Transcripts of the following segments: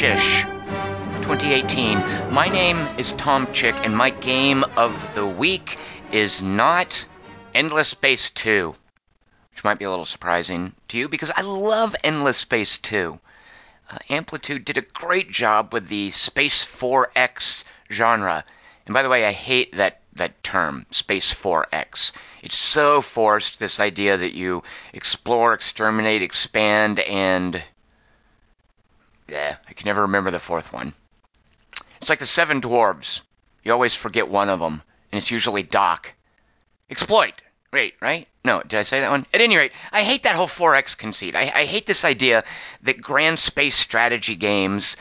Marchish 2018. My name is Tom Chick, and my game of the week is not Endless Space 2, which might be a little surprising to you because I love Endless Space 2. Uh, Amplitude did a great job with the Space 4X genre. And by the way, I hate that, that term, Space 4X. It's so forced, this idea that you explore, exterminate, expand, and. Yeah, I can never remember the fourth one. It's like the Seven Dwarves. You always forget one of them, and it's usually Doc. Exploit! Right, right? No, did I say that one? At any rate, I hate that whole 4X conceit. I, I hate this idea that grand space strategy games,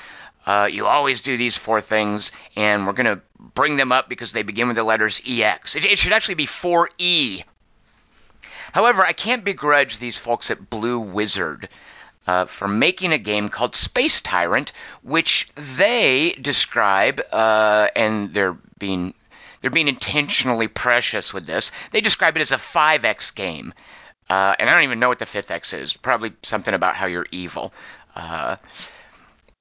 uh, you always do these four things, and we're going to bring them up because they begin with the letters EX. It, it should actually be 4E. However, I can't begrudge these folks at Blue Wizard uh, for making a game called Space Tyrant, which they describe, uh, and they're being they're being intentionally precious with this. They describe it as a 5x game. Uh, and I don't even know what the fifth X is. Probably something about how you're evil. Uh,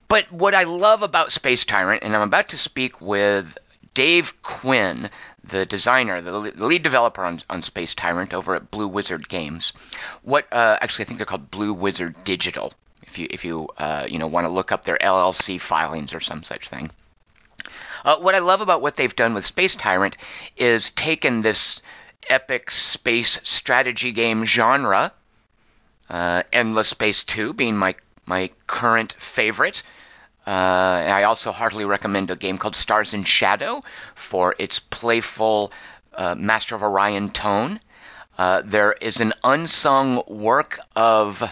but what I love about Space Tyrant, and I'm about to speak with Dave Quinn, the designer, the lead developer on, on Space Tyrant over at Blue Wizard Games. What uh, actually I think they're called Blue Wizard Digital. If you if you uh, you know want to look up their LLC filings or some such thing. Uh, what I love about what they've done with Space Tyrant is taken this epic space strategy game genre, uh, Endless Space 2 being my, my current favorite. Uh, I also heartily recommend a game called Stars in Shadow for its playful uh, Master of Orion tone. Uh, there is an unsung work of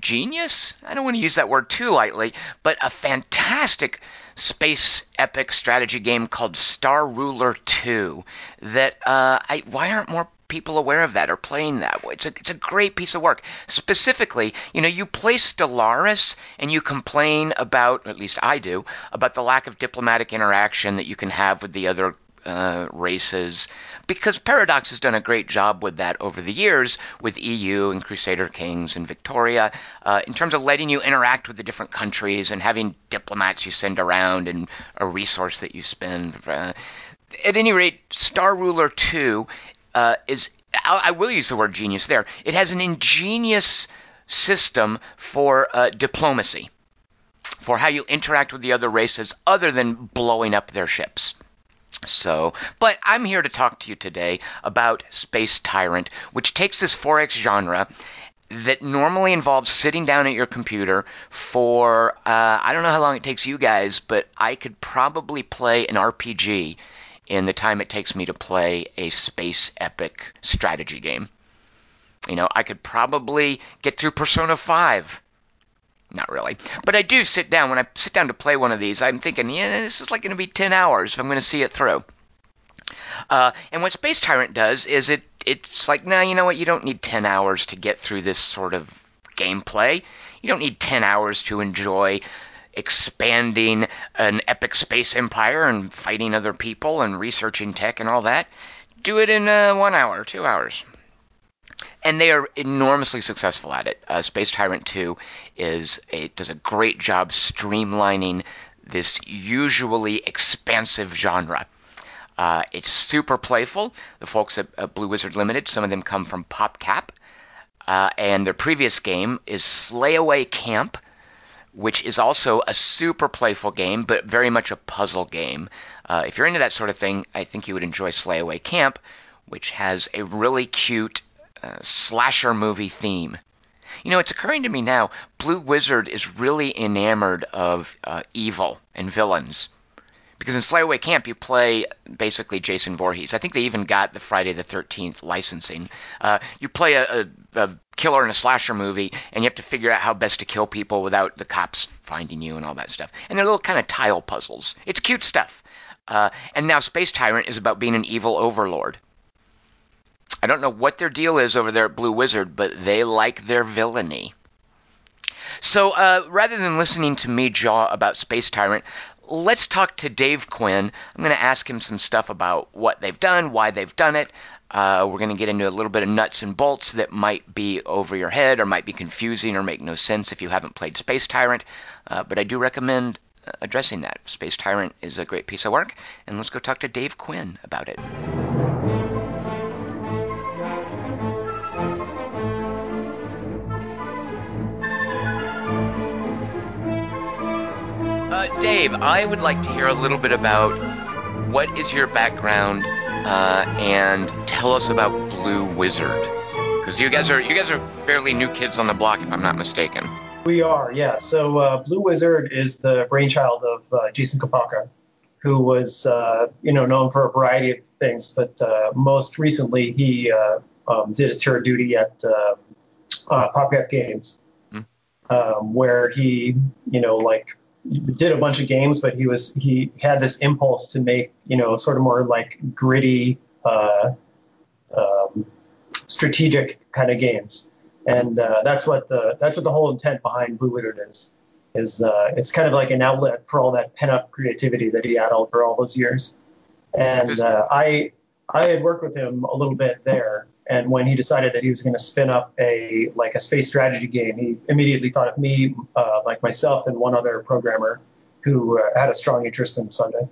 genius. I don't want to use that word too lightly, but a fantastic space epic strategy game called Star Ruler 2 that uh, I, why aren't more people aware of that or playing that? It's a, it's a great piece of work. Specifically, you know, you play Stellaris and you complain about, at least I do, about the lack of diplomatic interaction that you can have with the other uh, races because Paradox has done a great job with that over the years with EU and Crusader Kings and Victoria uh, in terms of letting you interact with the different countries and having diplomats you send around and a resource that you spend. Uh, at any rate, Star Ruler 2 uh, is, I, I, will use the word genius there, it has an ingenious system for uh, diplomacy, for how you interact with the other races other than blowing up their ships. So, but I'm here to talk to you today about Space Tyrant, which takes this 4X genre that normally involves sitting down at your computer for uh, I don't know how long it takes you guys, but I could probably play an RPG in the time it takes me to play a space epic strategy game. You know, I could probably get through Persona 5 not really. But I do sit down. When I sit down to play one of these, I'm thinking, yeah, this is like going to be 10 hours if I'm going to see it through. Uh, and what Space Tyrant does is it it's like, no, nah, you know what? You don't need 10 hours to get through this sort of gameplay. You don't need 10 hours to enjoy expanding an epic space empire and fighting other people and researching tech and all that. Do it in uh, one hour, two hours and they are enormously successful at it. Uh, Space Tyrant 2 is a, does a great job streamlining this usually expansive genre. Uh, it's super playful. The folks at, at, Blue Wizard Limited, some of them come from PopCap, uh, and their previous game is Slayaway Camp, which is also a super playful game, but very much a puzzle game. Uh, if you're into that sort of thing, I think you would enjoy Slayaway Camp, which has a really cute uh, slasher movie theme. You know, it's occurring to me now, Blue Wizard is really enamored of uh, evil and villains. Because in Slayaway Camp, you play basically Jason Voorhees. I think they even got the Friday the 13th licensing. Uh, you play a, a, a, killer in a slasher movie, and you have to figure out how best to kill people without the cops finding you and all that stuff. And they're little kind of tile puzzles. It's cute stuff. Uh, and now Space Tyrant is about being an evil overlord. I don't know what their deal is over there at Blue Wizard, but they like their villainy. So uh, rather than listening to me jaw about Space Tyrant, let's talk to Dave Quinn. I'm going to ask him some stuff about what they've done, why they've done it. Uh, we're going to get into a little bit of nuts and bolts that might be over your head or might be confusing or make no sense if you haven't played Space Tyrant. Uh, but I do recommend uh, addressing that. Space Tyrant is a great piece of work, and let's go talk to Dave Quinn about it. Dave, I would like to hear a little bit about what is your background uh, and tell us about Blue Wizard because you guys are you guys are fairly new kids on the block, if I'm not mistaken. We are, yeah. So uh, Blue Wizard is the brainchild of uh, Jason Kapalka, who was uh, you know known for a variety of things, but uh, most recently he um, did his tour of duty at uh, PopCap Games, hmm. um, where he you know like did a bunch of games, but he was he had this impulse to make you know sort of more like gritty, uh, um, strategic kind of games, and uh, that's what the that's what the whole intent behind Blue Wizard is. Is uh, it's kind of like an outlet for all that pent up creativity that he had over all those years, and uh, I I had worked with him a little bit there, and when he decided that he was going to spin up a like a space strategy game, he immediately thought of me, uh, like myself, and one other programmer who uh, had a strong interest in Sunday.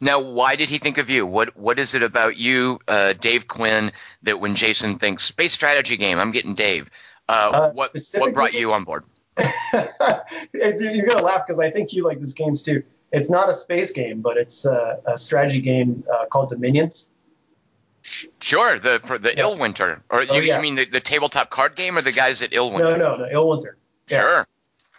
Now, why did he think of you? What What is it about you, uh, Dave Quinn, that when Jason thinks space strategy game, I'm getting Dave? Uh, uh, what What brought you on board? You're gonna laugh because I think you like these games too. It's not a space game, but it's a, a strategy game uh, called Dominions. Sure, the for the yeah. Illwinter, or you, oh, yeah. you mean the, the, tabletop card game, or the guys at Illwinter? No, no, no, Illwinter. Yeah. Sure.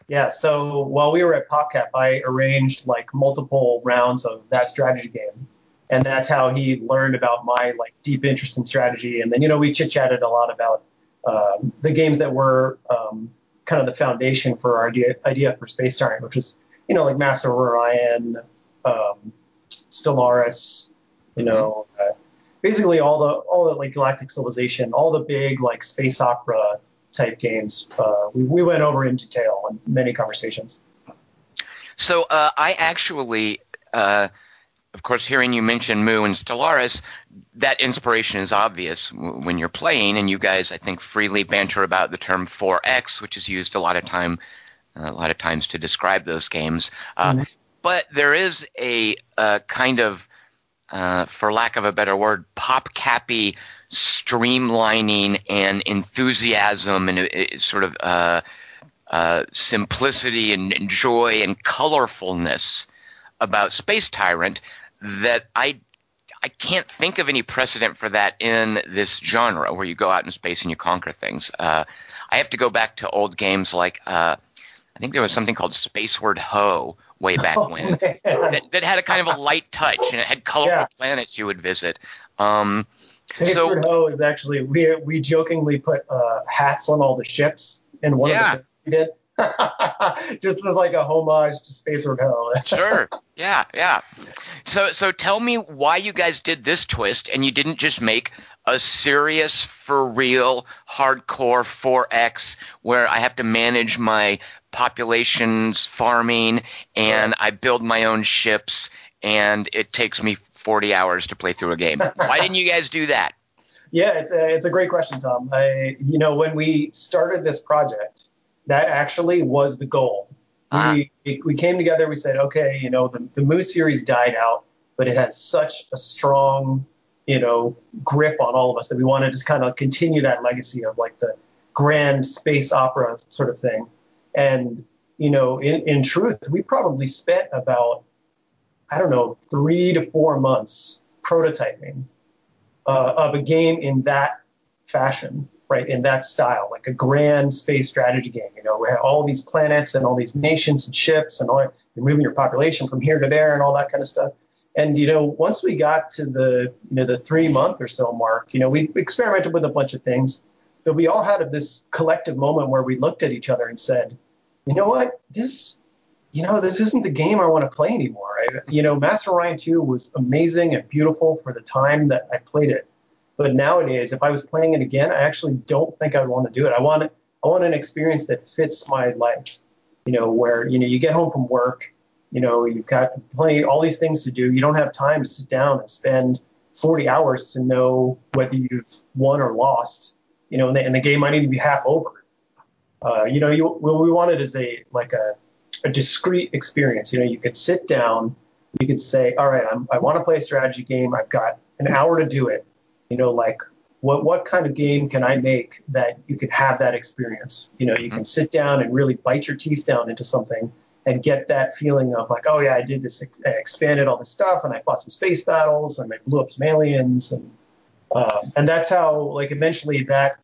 Yeah. So while we were at PopCap, I arranged like multiple rounds of that strategy game, and that's how he learned about my like deep interest in strategy. And then you know we chit chatted a lot about um, the games that were um, kind of the foundation for our idea, idea for Space Tyrant, which was you know like Master Orion, um, Stellaris, you know. Mm-hmm. Uh, basically all the all the like Galactic Civilization, all the big like space opera type games. Uh, we we went over in detail in many conversations. So uh, I actually. Uh, of course, hearing you mention MoO and Stellaris, that inspiration is obvious when you're playing, and you guys, I think, freely banter about the term 4X, which is used a lot of time, a lot of times to describe those games. Uh, mm-hmm. But there is a, a kind of uh, for lack of a better word, pop cappy streamlining and enthusiasm and uh, sort of uh, uh, simplicity and, joy and colorfulness about Space Tyrant that I I can't think of any precedent for that in this genre where you go out in space and you conquer things. Uh, I have to go back to old games like uh, I think there was something called Spaceward Ho, way back oh, when that, that, had a kind of a light touch and it had colorful yeah. planets you would visit. Um, so Ho is actually we we jokingly put uh, hats on all the ships in one yeah. of the ships we did. just as like a homage to Spaceward Ho. sure. Yeah, yeah. So so tell me why you guys did this twist and you didn't just make a serious for real hardcore 4X where I have to manage my populations farming and I build my own ships and it takes me 40 hours to play through a game. Why didn't you guys do that? Yeah, it's a, it's a great question, Tom. I, you know, when we started this project, that actually was the goal. Uh-huh. We, we came together, we said, okay, you know, the, the Moose series died out, but it has such a strong, you know, grip on all of us that we want to just kind of continue that legacy of like the grand space opera sort of thing. And, you know, in, in truth, we probably spent about, I don't know, three to four months prototyping uh, of a game in that fashion, right? In that style, like a grand space strategy game, you know, where all these planets and all these nations and ships and all, you're moving your population from here to there and all that kind of stuff. And you know, once we got to the you know the three month or so mark, you know, we experimented with a bunch of things, but we all had this collective moment where we looked at each other and said, you know what, this, you know, this isn't the game I want to play anymore. I, you know, Master Orion 2 was amazing and beautiful for the time that I played it. But nowadays, if I was playing it again, I actually don't think I would want to do it. I want I want an experience that fits my life. You know, where you know you get home from work You know, you've got plenty, all these things to do. You don't have time to sit down and spend 40 hours to know whether you've won or lost. You know, and the, and the game might even be half over. Uh, you know, you, what we wanted is a like a, a discrete experience. You know, you could sit down, you could say, all right, I'm, I want to play a strategy game. I've got an hour to do it. You know, like what what kind of game can I make that you can have that experience? You know, you can sit down and really bite your teeth down into something and get that feeling of like, oh yeah, I did this, I expanded all this stuff, and I fought some space battles, and I blew up some aliens, and uh, and that's how like eventually that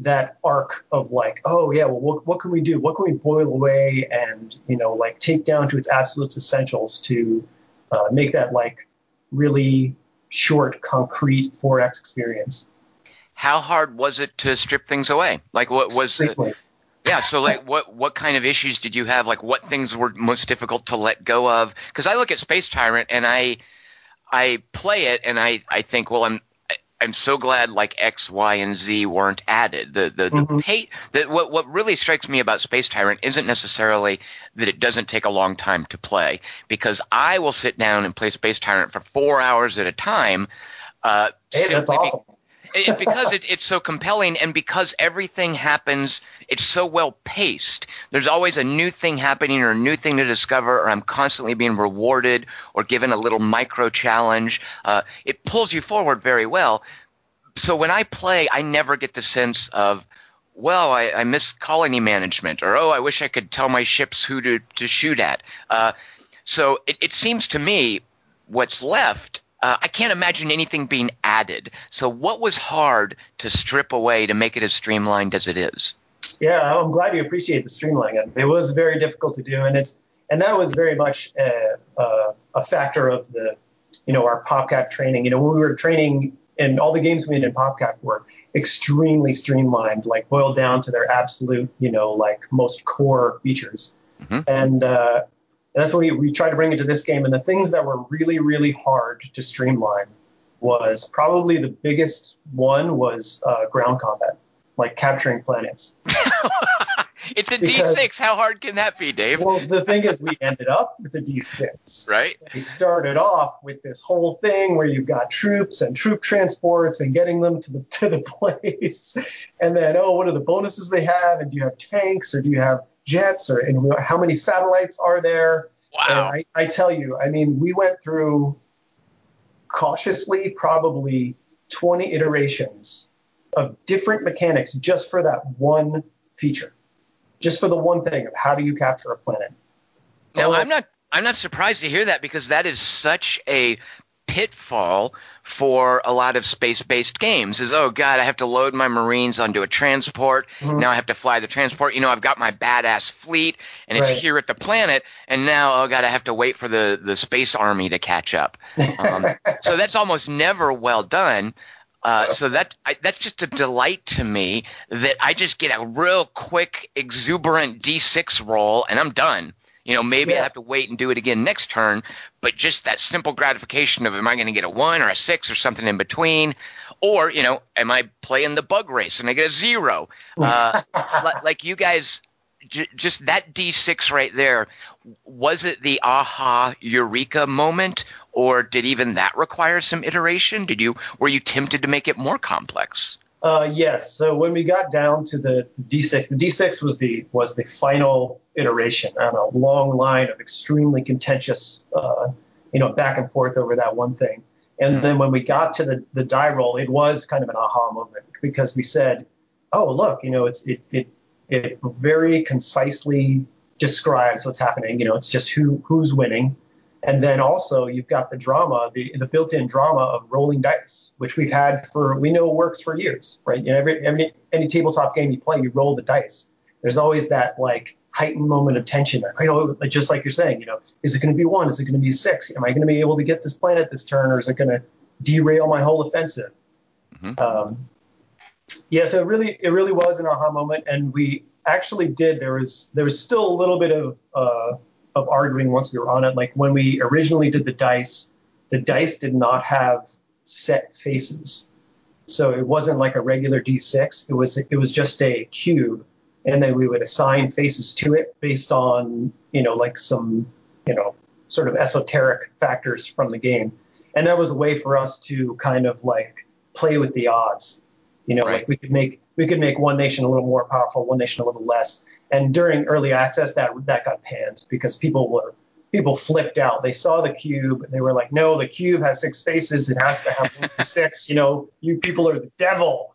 that arc of like, oh yeah, well, what, what can we do? What can we boil away and you know like take down to its absolute essentials to uh, make that like really short, concrete 4X experience how hard was it to strip things away? Like what was yeah, so like what what kind of issues did you have? Like what things were most difficult to let go of? Because I look at Space Tyrant and I I play it and I I think well I'm I'm so glad like X, Y, and Z weren't added. The the, mm-hmm. the pay, the, what what really strikes me about Space Tyrant isn't necessarily that it doesn't take a long time to play because I will sit down and play Space Tyrant for four hours at a time. Uh, hey, that's awesome. Be, it, because it, it's so compelling and because everything happens, it's so well paced. There's always a new thing happening or a new thing to discover, or I'm constantly being rewarded or given a little micro challenge. Uh, it pulls you forward very well. So when I play, I never get the sense of, well, I, I miss colony management, or oh, I wish I could tell my ships who to, to shoot at. Uh, so it, it seems to me what's left uh, I can't imagine anything being added. So, what was hard to strip away to make it as streamlined as it is? Yeah, I'm glad you appreciate the streamlining. It was very difficult to do, and it's and that was very much a, a, a factor of the, you know, our PopCap training. You know, when we were training, and all the games we made in PopCap were extremely streamlined, like boiled down to their absolute, you know, like most core features. Mm-hmm. And uh, and that's what we, we tried to bring into this game. And the things that were really, really hard to streamline was probably the biggest one was uh, ground combat, like capturing planets. it's a because, D6. How hard can that be, Dave? well, the thing is, we ended up with a D6. Right. We started off with this whole thing where you've got troops and troop transports and getting them to the to the place, and then oh, what are the bonuses they have? And do you have tanks or do you have jets or and how many satellites are there? Wow. I, I tell you, I mean, we went through cautiously probably 20 iterations of different mechanics just for that one feature, just for the one thing of how do you capture a planet. Now, oh, I'm not I'm not surprised to hear that because that is such a pitfall for a lot of space-based games is oh god i have to load my marines onto a transport mm-hmm. now i have to fly the transport you know i've got my badass fleet and it's right. here at the planet and now oh god i have to wait for the the space army to catch up um, so that's almost never well done uh, so that I, that's just a delight to me that I just get a real quick, exuberant D6 roll and I'm done. You know, maybe yeah. I have to wait and do it again next turn, but just that simple gratification of am I going to get a one or a six or something in between? Or, you know, am I playing the bug race and I get a zero? Uh, like you guys, j- just that D6 right there, was it the aha eureka moment or did even that require some iteration? Did you, were you tempted to make it more complex? Uh, yes. So when we got down to the D6, the D6 was the was the final iteration on a long line of extremely contentious, uh, you know, back and forth over that one thing. And then when we got to the the die roll, it was kind of an aha moment because we said, "Oh, look, you know, it's it it it very concisely describes what's happening. You know, it's just who who's winning." And then also you've got the drama, the, the built-in drama of rolling dice, which we've had for we know works for years, right? You know, every, every any tabletop game you play, you roll the dice. There's always that like heightened moment of tension. You know, just like you're saying, you know, is it going to be one? Is it going to be six? Am I going to be able to get this planet this turn, or is it going to derail my whole offensive? Mm-hmm. Um, yeah, so it really it really was an aha moment, and we actually did. There was there was still a little bit of uh, of arguing once we were on it. Like when we originally did the dice, the dice did not have set faces. So it wasn't like a regular D6. It was it was just a cube, and then we would assign faces to it based on you know like some you know sort of esoteric factors from the game, and that was a way for us to kind of like play with the odds. You know, Right. like we could make we could make one nation a little more powerful, one nation a little less. And during early access, that that got panned because people were people flipped out. They saw the cube, and they were like, "No, the cube has six faces. It has to have six. You know, you people are the devil."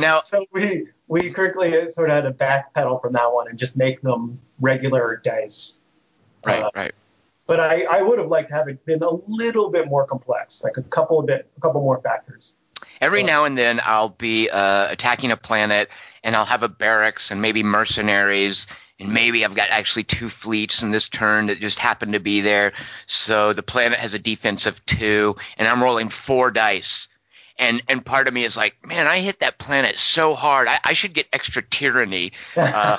Now, so we we quickly sort of had to backpedal from that one and just make them regular dice. right, Uh, right. But I, I would have liked to have it been a little bit more complex, like a couple of bit, a couple more factors. Every now and then, I'll be uh, attacking a planet, and I'll have a barracks and maybe mercenaries, and maybe I've got actually two fleets in this turn that just happen to be there. So the planet has a defense of two, and I'm rolling four dice. And and part of me is like, man, I hit that planet so hard. I, I should get extra tyranny. Uh,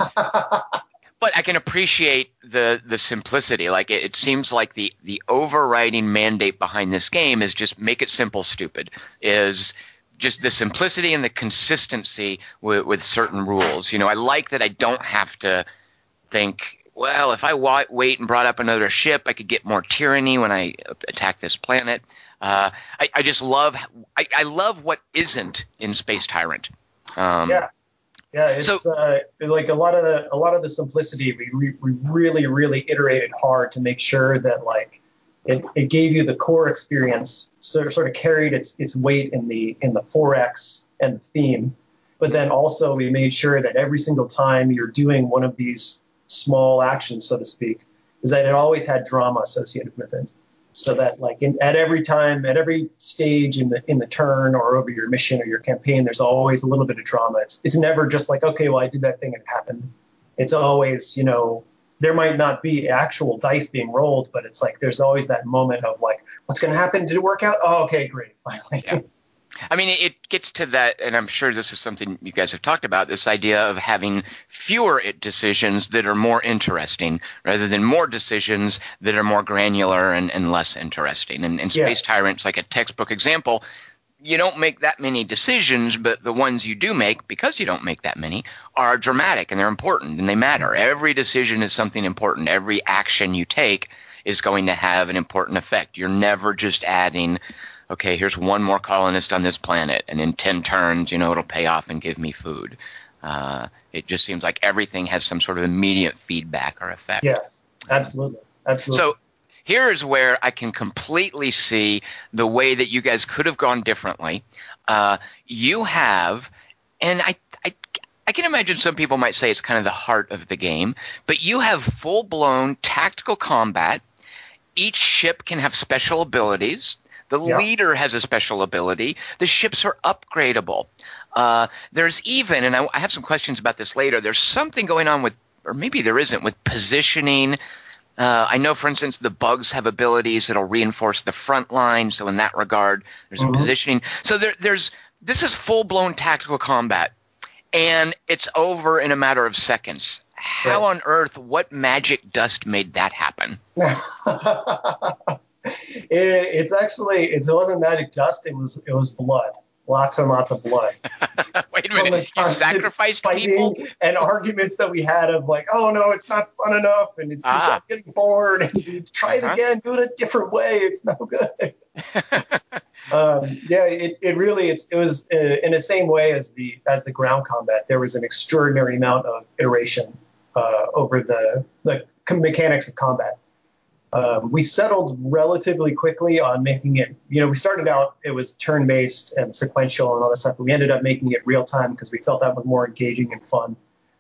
but I can appreciate the the simplicity. Like it, it seems like the the overriding mandate behind this game is just make it simple, stupid. Is just the simplicity and the consistency with, with certain rules. You know, I like that I don't have to think. Well, if I wa- wait and brought up another ship, I could get more tyranny when I attack this planet. Uh, I, I just love I, I love what isn't in Space Tyrant. Um, yeah, yeah. It's So- uh, like a lot of the a lot of the simplicity. We, we we really really iterated hard to make sure that like it, it gave you the core experience, sort of, sort of carried its its weight in the in the 4x and the theme, but then also we made sure that every single time you're doing one of these small actions, so to speak, is that it always had drama associated with it. So that like in, at every time, at every stage in the in the turn or over your mission or your campaign, there's always a little bit of drama. It's it's never just like okay, well I did that thing and it happened. It's always you know there might not be actual dice being rolled, but it's like there's always that moment of like what's going to happen? Did it work out? Oh, okay, great, finally. Yeah. I mean, it gets to that, and I'm sure this is something you guys have talked about this idea of having fewer decisions that are more interesting rather than more decisions that are more granular and, and less interesting. And, and Space Yes. Tyrant's like a textbook example. You don't make that many decisions, but the ones you do make, because you don't make that many, are dramatic and they're important and they matter. Every decision is something important. Every action you take is going to have an important effect. You're never just adding okay, here's one more colonist on this planet, and in 10 turns, you know, it'll pay off and give me food. Uh, it just seems like everything has some sort of immediate feedback or effect. yeah, absolutely, absolutely. So here's where I can completely see the way that you guys could have gone differently. Uh, you have, and I, I, I can imagine some people might say it's kind of the heart of the game, but you have full blown tactical combat. Each ship can have special abilities. The Yeah. leader has a special ability. The ships are upgradable. Uh, there's even, and I, I have some questions about this later. There's something going on with, or maybe there isn't, with positioning. Uh, I know, for instance, the bugs have abilities that'll reinforce the front line. So in that regard, there's Mhm. a positioning. So there, there's this is full blown tactical combat, and it's over in a matter of seconds. How Right. on earth? What magic dust made that happen? it, it's actually it wasn't magic dust. It was it was blood. Lots and lots of blood. Wait a minute! You sacrificed people? And arguments that we had of like, oh no, it's not fun enough, and it's, Ah. getting bored, and try it Uh-huh. again, do it a different way. It's no good. um, yeah, it, it really it's, it was uh, in the same way as the as the ground combat. There was an extraordinary amount of iteration uh, over the the mechanics of combat. Um, we settled relatively quickly on making it. You know, we started out it was turn based and sequential and all that stuff. But we ended up making it real time because we felt that was more engaging and fun.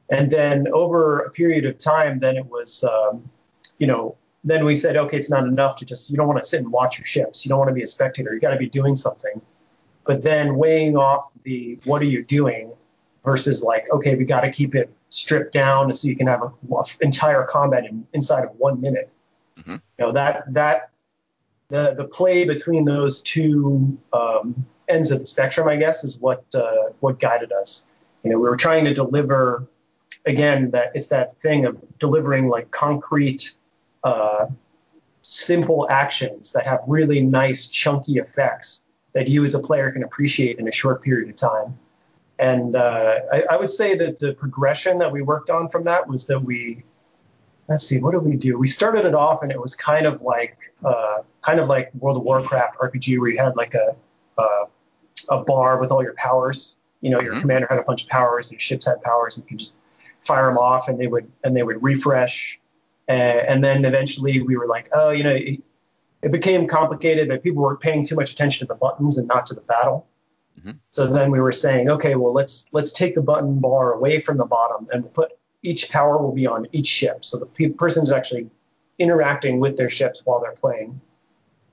And then over a period of time, then it was, um, you know, then we said, okay, it's not enough to just, you don't want to sit and watch your ships. You don't want to be a spectator. You got to be doing something. But then weighing off the what are you doing versus like, okay, we got to keep it stripped down so you can have an entire combat in, inside of one minute. Mhm. You know, that, that, the, the play between those two um, ends of the spectrum, I guess, is what, uh, what guided us. You know, we were trying to deliver, again, that it's that thing of delivering like concrete, uh, simple actions that have really nice chunky effects that you as a player can appreciate in a short period of time. And uh, I, I would say that the progression that we worked on from that was that we let's see, what did we do? We started it off, and it was kind of like uh, kind of like World of Warcraft RPG, where you had like a uh, a bar with all your powers. You know, your mm-hmm. commander had a bunch of powers, and your ships had powers, and you could just fire them off, and they would and they would refresh. And, and then eventually, we were like, oh, you know, it, it became complicated that people were paying too much attention to the buttons and not to the battle. Mm-hmm. So then we were saying, okay, well let's let's take the button bar away from the bottom and put each power will be on each ship. So the pe- person's actually interacting with their ships while they're playing.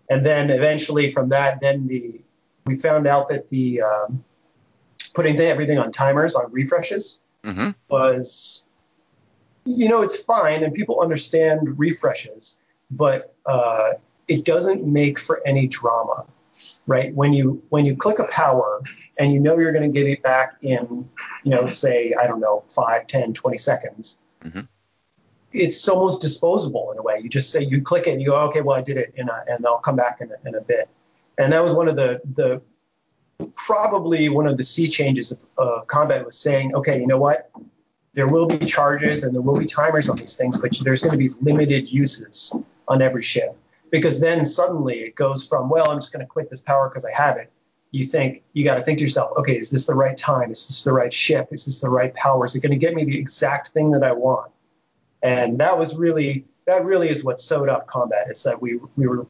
And then eventually from that, then the we found out that the um, putting everything on timers on refreshes mm-hmm. was, you know, it's fine and people understand refreshes, but uh, it doesn't make for any drama right? When you when you click a power and you know you're going to get it back in, you know, say I don't know, 5, 10, 20 seconds. Mm-hmm. It's almost disposable in a way. You just say you click it and you go, okay, well I did it, in a, and I'll come back in a, in a bit. And that was one of the the probably one of the sea changes of uh, combat was saying, okay, you know what? There will be charges and there will be timers on these things, but there's going to be limited uses on every ship because then suddenly it goes from well i'm just going to click this power because i have it. You think you got to think to yourself okay is this the right time? Is this the right ship? Is this the right power? Is it going to get me the exact thing that i want? And that was really that really is what sewed up combat is that we we were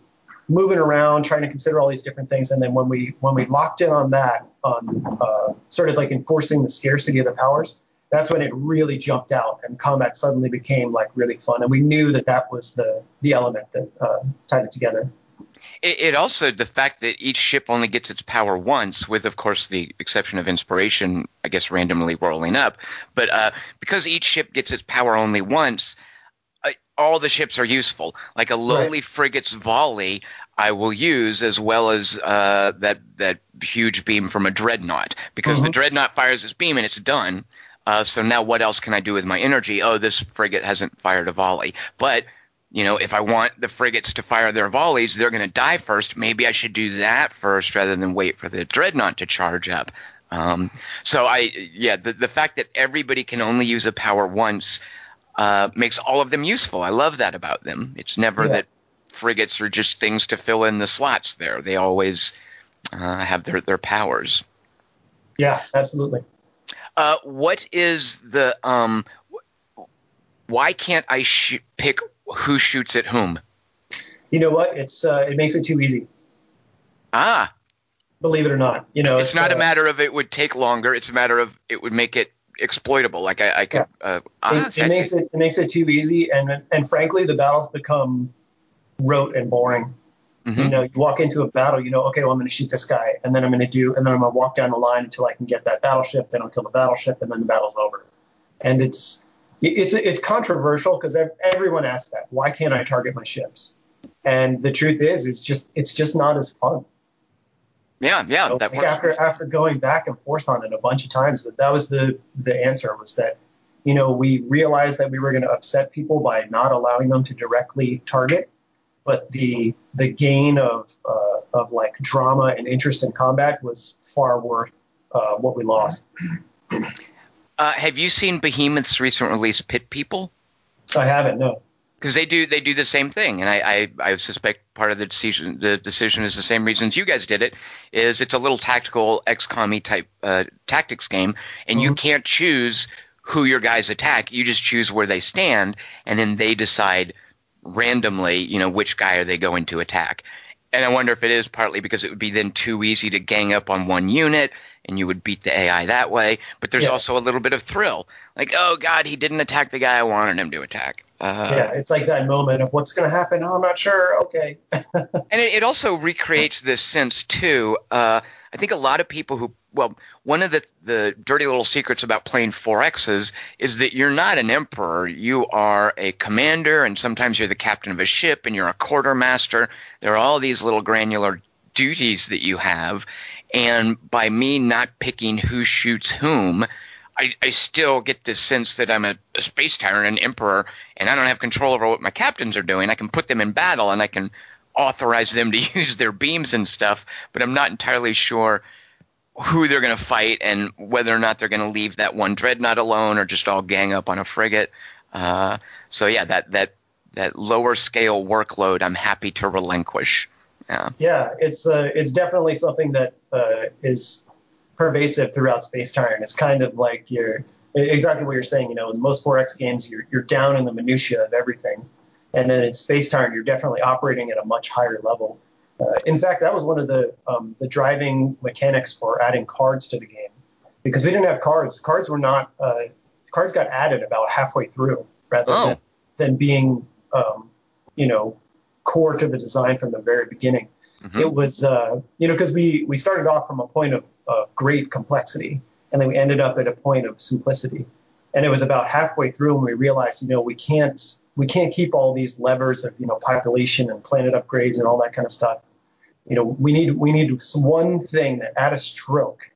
moving around trying to consider all these different things. And then when we when we locked in on that on uh, sort of like enforcing the scarcity of the powers that's when it really jumped out and combat suddenly became like really fun and we knew that that was the the element that uh, tied it together it, it, also the fact that each ship only gets its power once with of course the exception of inspiration i guess randomly rolling up but uh, because each ship gets its power only once uh, all the ships are useful like a lowly right. frigate's volley I will use as well as uh, that that huge beam from a dreadnought because mm-hmm. the dreadnought fires its beam and it's done. Uh, so now what else can I do with my energy? Oh, this frigate hasn't fired a volley. But, you know, if I want the frigates to fire their volleys, they're going to die first. Maybe I should do that first rather than wait for the dreadnought to charge up. Um, so I, yeah, the, the fact that everybody can only use a power once uh, makes all of them useful. I love that about them. It's never yeah. that frigates are just things to fill in the slots there. They always uh, have their, their powers. Yeah, absolutely. Uh, what is the um? Why can't I sh- pick who shoots at whom? You know what? It's uh, it makes it too easy. Ah. Believe it or not, you know. It's, it's not uh, a matter of it would take longer. It's a matter of it would make it exploitable. Like I, I could. Yeah. Uh, ah, it, it makes it it makes it too easy, and and frankly, the battles become rote and boring. Mm-hmm. You know, you walk into a battle, you know, okay, well, I'm going to shoot this guy, and then I'm going to do, and then I'm going to walk down the line until I can get that battleship. Then I'll kill the battleship, and then the battle's over. And it's it's it's controversial because everyone asks that. Why can't I target my ships? And the truth is, it's just it's just not as fun. Yeah, yeah. That like after after going back and forth on it a bunch of times, that that was the the answer was that you know we realized that we were going to upset people by not allowing them to directly target but the the gain of uh, of like drama and interest in combat was far worth uh, what we lost. Uh, have you seen Behemoth's recent release, Pit People? I haven't. No. Because they do they do the same thing, and I, I, I suspect part of the decision the decision is the same reasons you guys did it. Is it's a little tactical XCOM type uh, tactics game, and mm-hmm. you can't choose who your guys attack. You just choose where they stand, and then they decide randomly, you know, which guy are they going to attack. And I wonder if it is partly because it would be then too easy to gang up on one unit and you would beat the AI that way. But there's yeah. also a little bit of thrill. Like, oh, God, he didn't attack the guy I wanted him to attack. Uh, yeah, it's like that moment of what's going to happen. Oh, I'm not sure. Okay. and it, it, also recreates this sense, too. Uh, I think a lot of people who well, one of the, the dirty little secrets about playing 4Xs is that you're not an emperor. You are a commander, and sometimes you're the captain of a ship, and you're a quartermaster. There are all these little granular duties that you have. And by me not picking who shoots whom, I, I still get this sense that I'm a, a space tyrant, an emperor, and I don't have control over what my captains are doing. I can put them in battle, and I can authorize them to use their beams and stuff, but I'm not entirely sure – who they're going to fight and whether or not they're going to leave that one dreadnought alone or just all gang up on a frigate. Uh, so yeah, that that that lower scale workload, I'm happy to relinquish. Yeah, yeah it's uh, it's definitely something that uh, is pervasive throughout Space Tyrant. It's kind of like you're exactly what you're saying. You know, in most 4X games, you're you're down in the minutia of everything, and then in Space Tyrant, you're definitely operating at a much higher level. Uh, in fact, that was one of the um, the driving mechanics for adding cards to the game, because we didn't have cards. Cards were not uh, cards got added about halfway through, rather oh. than, than being um, you know core to the design from the very beginning. Mm-hmm. It was uh, you know because we we started off from a point of great complexity, and then we ended up at a point of simplicity. And it was about halfway through when we realized, you know, we can't we can't keep all these levers of you know population and planet upgrades and all that kind of stuff. You know, we need we need one thing that at a stroke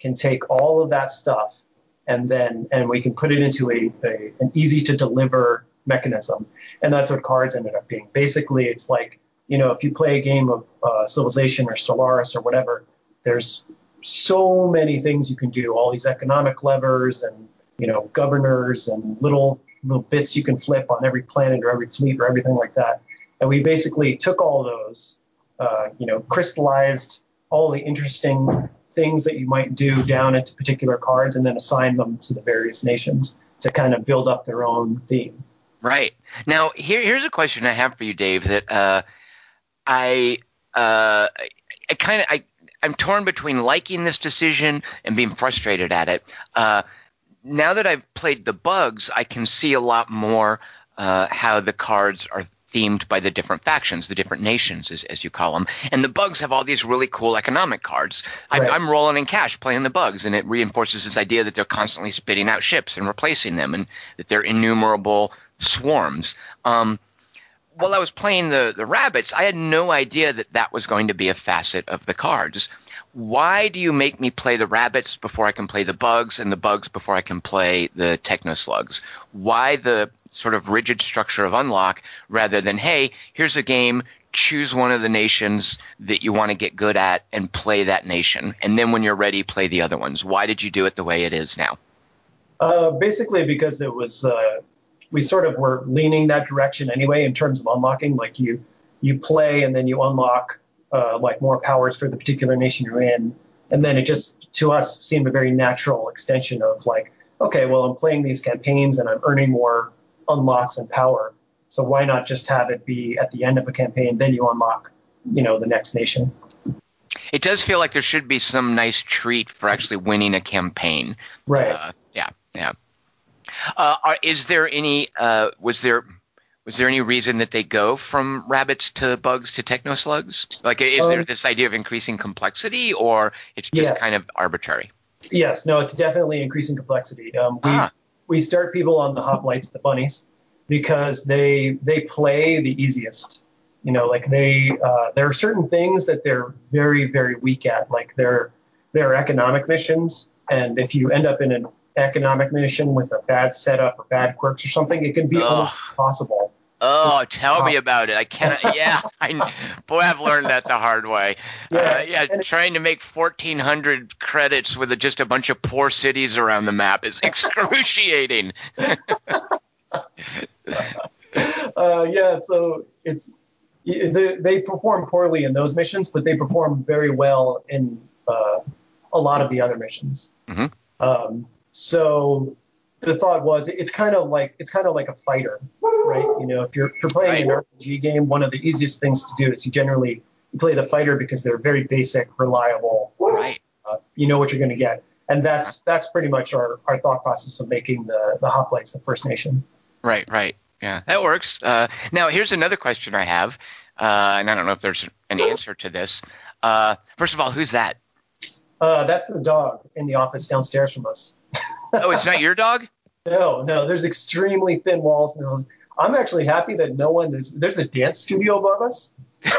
can take all of that stuff and then and we can put it into a, a an easy to deliver mechanism. And that's what cards ended up being. Basically, it's like you know if you play a game of uh, Civilization or Stellaris or whatever, there's so many things you can do. All these economic levers and you know governors and little little bits you can flip on every planet or every fleet or everything like that. And we basically took all those, uh, you know, crystallized all the interesting things that you might do down into particular cards and then assign them to the various nations to kind of build up their own theme. Right. Now, here, here's a question I have for you, Dave, that uh, I, uh, I kind of, I, I'm torn between liking this decision and being frustrated at it. Uh, now that I've played the bugs, I can see a lot more uh, how the cards are themed by the different factions, the different nations, as, as, you call them. And the bugs have all these really cool economic cards. Right. I'm, rolling in cash playing the bugs, and it reinforces this idea that they're constantly spitting out ships and replacing them, and that they're innumerable swarms. Um, while I was playing the, the rabbits, I had no idea that that was going to be a facet of the cards why do you make me play the rabbits before I can play the bugs and the bugs before I can play the techno slugs? Why the sort of rigid structure of unlock rather than, hey, here's a game, choose one of the nations that you want to get good at and play that nation. And then when you're ready, play the other ones. Why did you do it the way it is now? Uh, basically, because it was, uh, we sort of were leaning that direction anyway in terms of unlocking. Like you, you play and then you unlock uh, like more powers for the particular nation you're in. And then it just to us seemed a very natural extension of like, okay, well I'm playing these campaigns and I'm earning more unlocks and power. So why not just have it be at the end of a campaign, then you unlock, you know, the next nation. It does feel like there should be some nice treat for actually winning a campaign. Right. Uh, yeah. Yeah. Uh, are, is there any? Uh, was there? Was there any reason that they go from rabbits to bugs to techno slugs? Like, is um, there this idea of increasing complexity, or it's just yes. kind of arbitrary? Yes, no, it's definitely increasing complexity. Um, we ah. We start people on the hoplites, the bunnies, because they they play the easiest. You know, like they uh, there are certain things that they're very very weak at, like their their economic missions, and if you end up in an economic mission with a bad setup or bad quirks or something, it can be Ugh. almost impossible Oh, tell me about it. I can't. Yeah, I, boy, I've learned that the hard way. Yeah, uh, yeah trying to make 1,400 credits with just a bunch of poor cities around the map is excruciating. uh, yeah, so it's they, they perform poorly in those missions, but they perform very well in uh, a lot of the other missions. Mm-hmm. Um, so the thought was it's kind of like it's kind of like a fighter, right? You know, if you're if you're playing right. an RPG game, one of the easiest things to do is you generally play the fighter because they're very basic, reliable. Right. Uh, you know what you're going to get, and that's that's pretty much our, our thought process of making the the hoplites the First Nation. Right. Right. Yeah, that works. Uh, now here's another question I have, uh, and I don't know if there's an answer to this. Uh, first of all, who's that? Uh, that's the dog in the office downstairs from us. Oh, it's not your dog? No, no. There's extremely thin walls. I'm actually happy that no one is. There's a dance studio above us,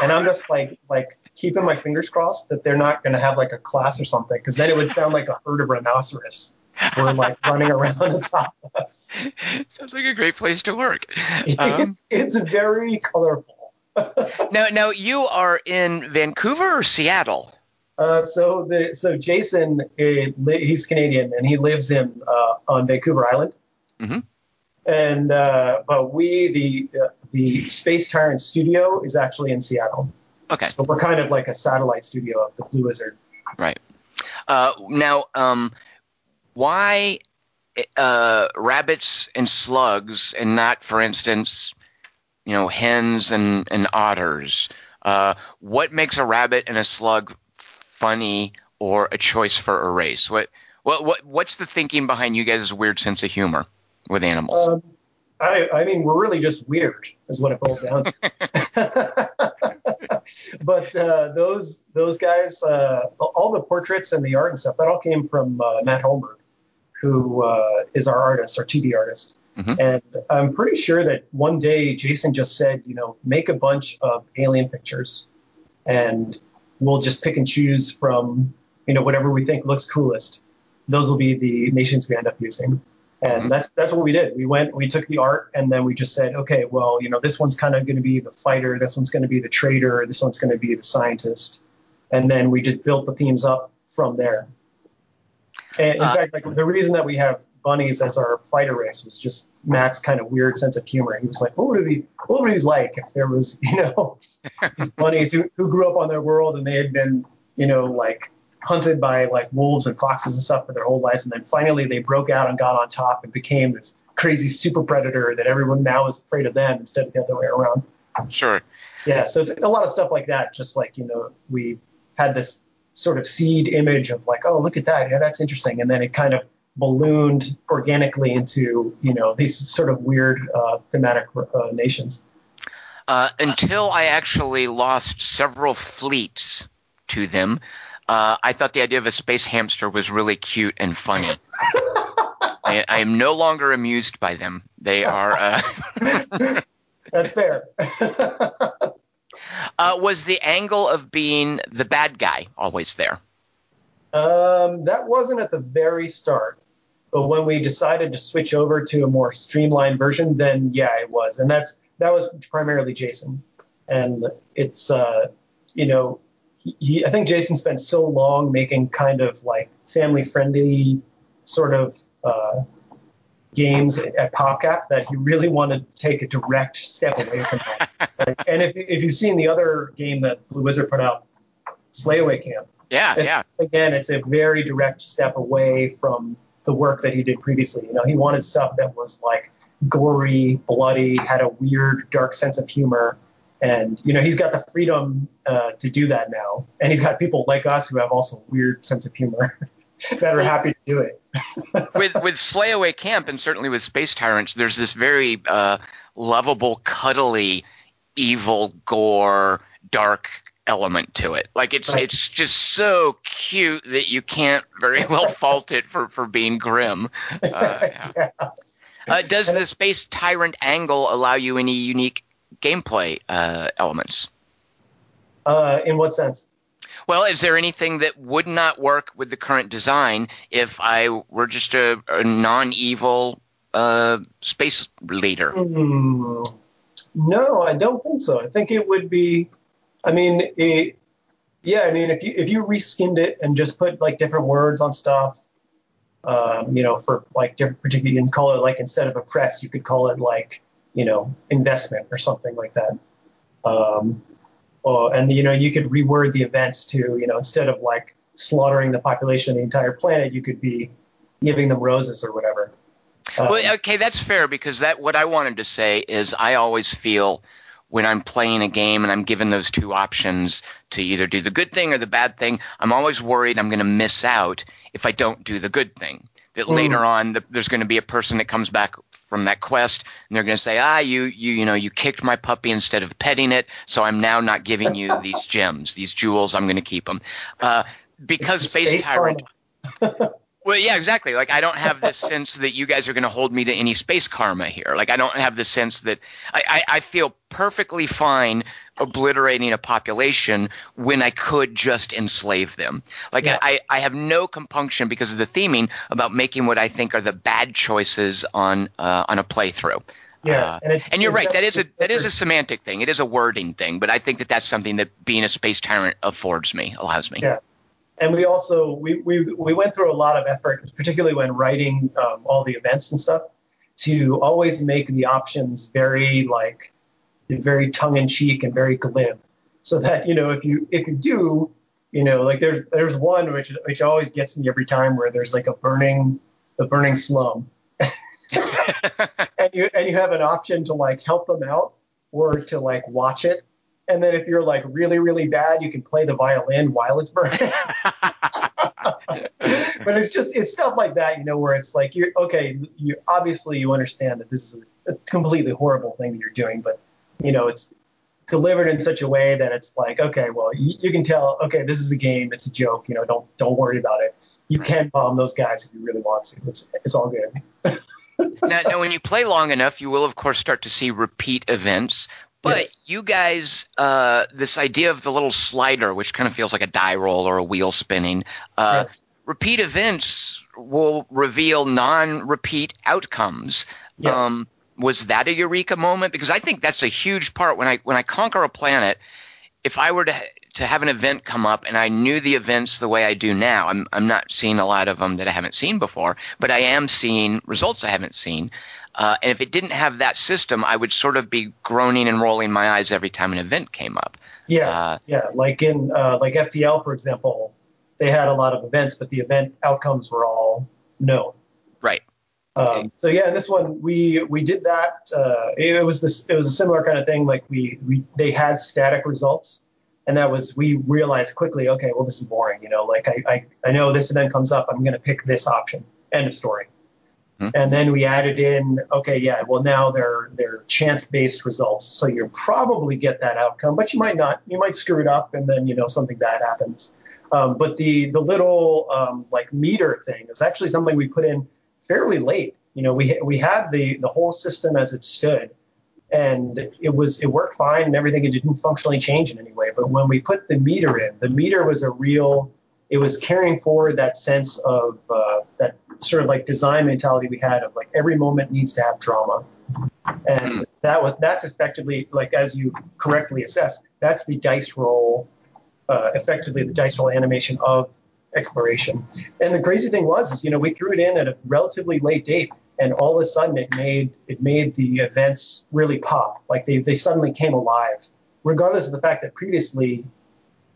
and I'm just like like keeping my fingers crossed that they're not going to have like a class or something, because then it would sound like a herd of rhinoceros were like running around on top of us. Sounds like a great place to work. Um, it's, it's very colorful. now, now you are in Vancouver or Seattle? Uh, so the so Jason uh, he's Canadian and he lives in uh, on Vancouver Island, mm-hmm. and uh, but we the uh, the Space Tyrant studio is actually in Seattle. Okay. So we're kind of like a satellite studio of the Blue Wizard. Right. Uh, now, um, why uh, rabbits and slugs, and not, for instance, you know, hens and, and otters? Uh, what makes a rabbit and a slug funny or a choice for a race? What what what what's the thinking behind you guys' weird sense of humor with animals? Um, I, I mean, we're really just weird, is what it boils down to. but uh, those those guys, uh, all the portraits and the art and stuff, that all came from uh, Matt Holmberg, who uh, is our artist, our 2D artist. Mhm. And I'm pretty sure that one day Jason just said, you know, make a bunch of alien pictures, and we'll just pick and choose from, you know, whatever we think looks coolest. Those will be the nations we end up using. And Mhm. that's that's what we did. We went, we took the art, and then we just said, okay, well, you know, this one's kind of going to be the fighter, this one's going to be the trader, this one's going to be the scientist, and then we just built the themes up from there. And in Uh, fact, like the reason that we have bunnies as our fighter race was just Matt's kind of weird sense of humor. He was like, what would it be? What would it be like if there was, you know, these bunnies who, who grew up on their world and they had been, you know, like hunted by like wolves and foxes and stuff for their whole lives, and then finally they broke out and got on top and became this crazy super predator that everyone now is afraid of them instead of the other way around. sure. Yeah, so it's a lot of stuff like that. Just like you know, we had this sort of seed image of like, oh, look at that, yeah, that's interesting, and then it kind of ballooned organically into you know these sort of weird uh, thematic uh, nations. Uh, until I actually lost several fleets to them, uh, I thought the idea of a space hamster was really cute and funny. I, I am no longer amused by them. They are. Uh, That's fair. uh, was the angle of being the bad guy always there? Um, that wasn't at the very start, but when we decided to switch over to a more streamlined version, then yeah, it was, and that's that was primarily Jason, and it's uh, you know, he, I think Jason spent so long making kind of like family friendly sort of uh, games at PopCap that he really wanted to take a direct step away from that. Like, and if if you've seen the other game that Blue Wizard put out, Slayaway Camp Yeah, it's, yeah. again, it's a very direct step away from the work that he did previously. You know, he wanted stuff that was like gory, bloody, had a weird, dark sense of humor. And you know, he's got the freedom uh, to do that now, and he's got people like us who have also weird sense of humor that are happy to do it. with with Slayaway Camp and certainly with Space Tyrants, there's this very uh, lovable, cuddly, evil, gore, dark element to it. Like it's Right. it's just so cute that you can't very well fault it for for being grim. Uh, yeah. yeah. Uh, does the Space Tyrant angle allow you any unique gameplay uh, elements? Uh, in what sense? Well, is there anything that would not work with the current design if I were just a, a non-evil uh, space leader? Hmm. No, I don't think so. I think it would be. I mean, it, yeah. I mean, if you if you reskinned it and just put like different words on stuff, um, you know, for like different, particularly you can call it like instead of a press, you could call it like you know investment or something like that. Um, or, and you know, you could reword the events to you know instead of like slaughtering the population of the entire planet, you could be giving them roses or whatever. Um, Well, okay, that's fair because that what I wanted to say is I always feel when I'm playing a game and I'm given those two options to either do the good thing or the bad thing, I'm always worried I'm going to miss out if I don't do the good thing. That Mm. later on the, there's going to be a person that comes back from that quest and they're going to say, "Ah, you you you know, you kicked my puppy instead of petting it, so I'm now not giving you these gems, these jewels. I'm going to keep them." Uh, because Space, space Tyrant well, yeah, exactly. Like I don't have this sense that you guys are going to hold me to any space karma here. Like I don't have the sense that I, I, I feel perfectly fine obliterating a population when I could just enslave them. Like Yeah. I, I have no compunction because of the theming about making what I think are the bad choices on uh, on a playthrough. Yeah, Uh, and and you're right. That is a that is a semantic thing. It is a wording thing. But I think that that's something that being a space tyrant affords me, allows me. Yeah. And we also we, we we went through a lot of effort, particularly when writing um, all the events and stuff, to always make the options very like very tongue in cheek and very glib, so that you know if you if you do you know like there's there's one which which always gets me every time where there's like a burning a burning slum. and you and you have an option to like help them out or to like watch it and then if you're like really really bad you can play the violin while it's burning. But it's just it's stuff like that you know where it's like you're okay you obviously you understand that this is a, completely horrible thing that you're doing but you know it's delivered in such a way that it's like okay well you, you can tell okay this is a game it's a joke you know don't don't worry about it. You can bomb those guys if you really want to. It's it's all good. Now, now, when you play long enough, you will of course start to see repeat events. But yes. you guys, uh, this idea of the little slider, which kind of feels like a die roll or a wheel spinning, uh, yeah. repeat events will reveal non-repeat outcomes. Yes. Um, was that a eureka moment? Because I think that's a huge part. When I when I conquer a planet, if I were to to have an event come up and I knew the events the way I do now, I'm I'm not seeing a lot of them that I haven't seen before, but I am seeing results I haven't seen. Uh, and if it didn't have that system, I would sort of be groaning and rolling my eyes every time an event came up. Yeah, uh, yeah. Like in uh, like FTL, for example, they had a lot of events, but the event outcomes were all known. Right. Um, okay. So yeah, this one we we did that. Uh, it was this. It was a similar kind of thing. Like we we they had static results, and that was we realized quickly. Okay, well this is boring. You know, like I I, I know this event comes up. I'm going to pick this option. End of story. Hmm. And then we added in, okay, yeah, well now they're they're chance-based results, so you probably get that outcome, but you might not. You might screw it up, and then you know something bad happens. Um, but the the little um, like meter thing is actually something we put in fairly late. You know, we we had the the whole system as it stood, and it was it worked fine and everything. It didn't functionally change in any way. But when we put the meter in, the meter was a real. It was carrying forward that sense of uh, that sort of like design mentality we had of like every moment needs to have drama. And that was that's effectively like as you correctly assessed, that's the dice roll, uh, effectively the dice roll animation of exploration. And the crazy thing was is you know we threw it in at a relatively late date, and all of a sudden it made it made the events really pop. Like they they suddenly came alive, regardless of the fact that previously,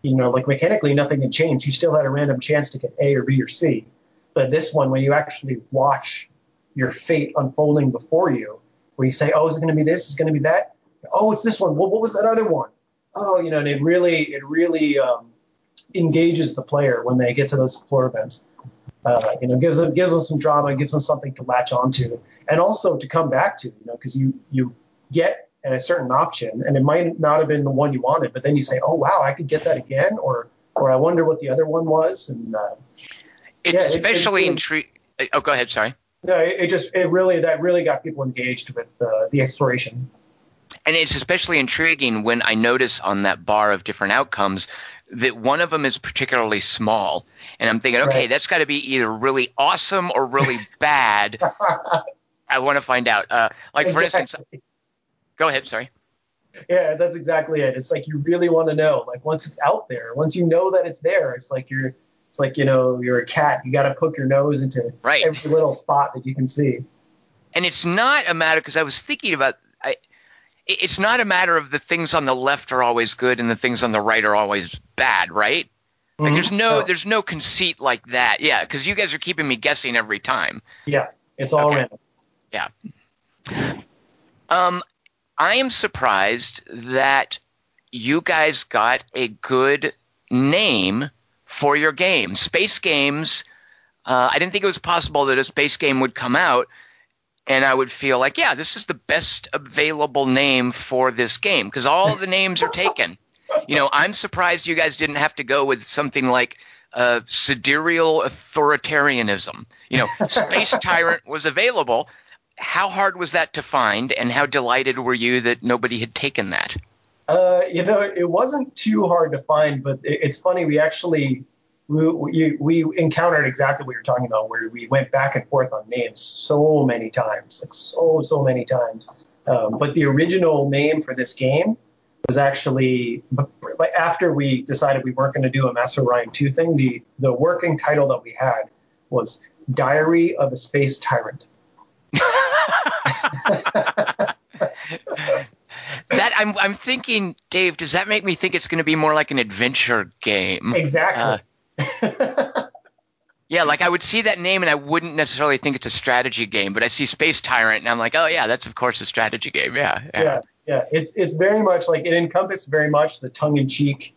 you know, like mechanically nothing had changed. You still had a random chance to get A or B or C. But this one, when you actually watch your fate unfolding before you, where you say, "Oh, is it going to be this? Is it going to be that? Oh, it's this one. Well, what was that other one? Oh, you know." And it really, it really um, engages the player when they get to those explore events. Uh, you know, gives them gives them some drama, gives them something to latch onto, and also to come back to. You know, because you you get at a certain option, and it might not have been the one you wanted, but then you say, "Oh, wow, I could get that again," or or I wonder what the other one was, and uh, it's yeah, especially it, intriguing. Oh, go ahead. Sorry. No, it, just it really that really got people engaged with uh, the exploration. And it's especially intriguing when I notice on that bar of different outcomes that one of them is particularly small, and I'm thinking, okay, right. that's got to be either really awesome or really bad. I want to find out. Uh, like exactly. for instance, go ahead. Sorry. Yeah, that's exactly it. It's like you really want to know. Like once it's out there, once you know that it's there, it's like you're it's like you know you're a cat. You got to poke your nose into right. every little spot that you can see. And it's not a matter because I was thinking about. I, it's not a matter of the things on the left are always good and the things on the right are always bad, right? Like mm-hmm. there's no there's no conceit like that. Yeah, because you guys are keeping me guessing every time. Yeah, it's all okay. random. Yeah. Um, I am surprised that you guys got a good name for your game. Space games, uh, I didn't think it was possible that a space game would come out and I would feel like, yeah, this is the best available name for this game because all the names are taken. You know, I'm surprised you guys didn't have to go with something like uh, sidereal authoritarianism. You know, Space Tyrant was available. How hard was that to find, and how delighted were you that nobody had taken that? Uh, you know, it wasn't too hard to find, but it's funny. We actually we, we, we encountered exactly what you're talking about, where we went back and forth on names so many times, like so so many times. Um, but the original name for this game was actually like after we decided we weren't going to do a Master Orion 2 thing. The the working title that we had was Diary of a Space Tyrant. that I'm I'm thinking, Dave. Does that make me think it's going to be more like an adventure game? Exactly. Uh, yeah, like I would see that name and I wouldn't necessarily think it's a strategy game, but I see Space Tyrant and I'm like, oh yeah, that's of course a strategy game. Yeah. Yeah. Yeah. yeah. It's it's very much like it encompasses very much the tongue in cheek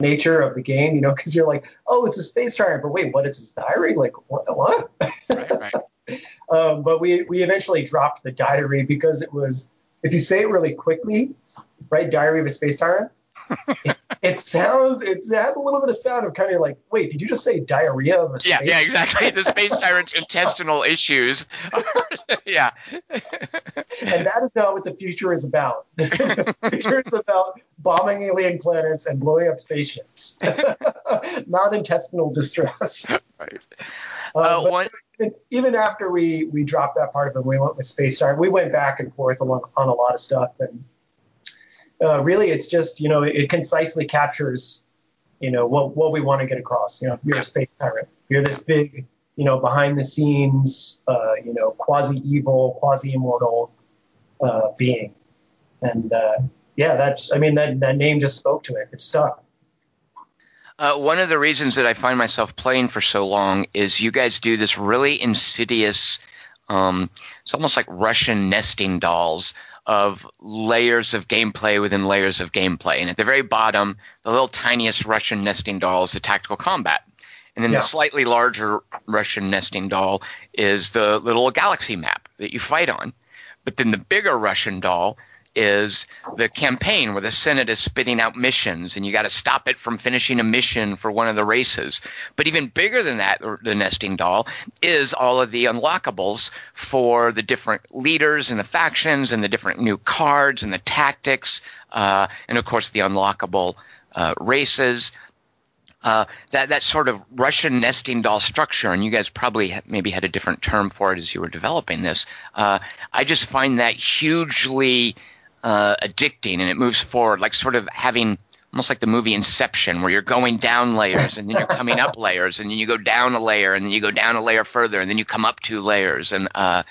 nature of the game, you know, because you're like, oh, it's a space tyrant, but wait, what is his diary? Like, what? what? Right, right. um, but we we eventually dropped the diary because it was, if you say it really quickly, right, diary of a space tyrant. It, it, sounds it has a little bit of sound of kind of like wait did you just say diarrhea of a space yeah yeah exactly the space tyrant's intestinal issues yeah and that is not what the future is about the future is about bombing alien planets and blowing up spaceships, not intestinal distress. Right. Uh, uh, one... even after we we dropped that part of it, we went with Space Star. We went back and forth on, on a lot of stuff, and uh, really, it's just you know it concisely captures you know what what we want to get across. You know, you're a space pirate. You're this big you know behind the scenes uh, you know quasi evil, quasi immortal uh, being, and uh, yeah, that's I mean that that name just spoke to it. It stuck. Uh, one of the reasons that I find myself playing for so long is you guys do this really insidious. Um, it's almost like Russian nesting dolls of layers of gameplay within layers of gameplay. And at the very bottom, the little tiniest Russian nesting doll is the tactical combat. And then yeah. the slightly larger Russian nesting doll is the little galaxy map that you fight on. But then the bigger Russian doll is the campaign where the Senate is spitting out missions and you got to stop it from finishing a mission for one of the races. But even bigger than that, the nesting doll, is all of the unlockables for the different leaders and the factions and the different new cards and the tactics, uh, and of course the unlockable uh, races. Uh, that that sort of Russian nesting doll structure, and you guys probably maybe had a different term for it as you were developing this. Uh, I just find that hugely uh, addicting and it moves forward, like sort of having almost like the movie Inception, where you're going down layers and then you're coming up layers, and then you go down a layer, and then you go down a layer further, and then you come up two layers, and uh,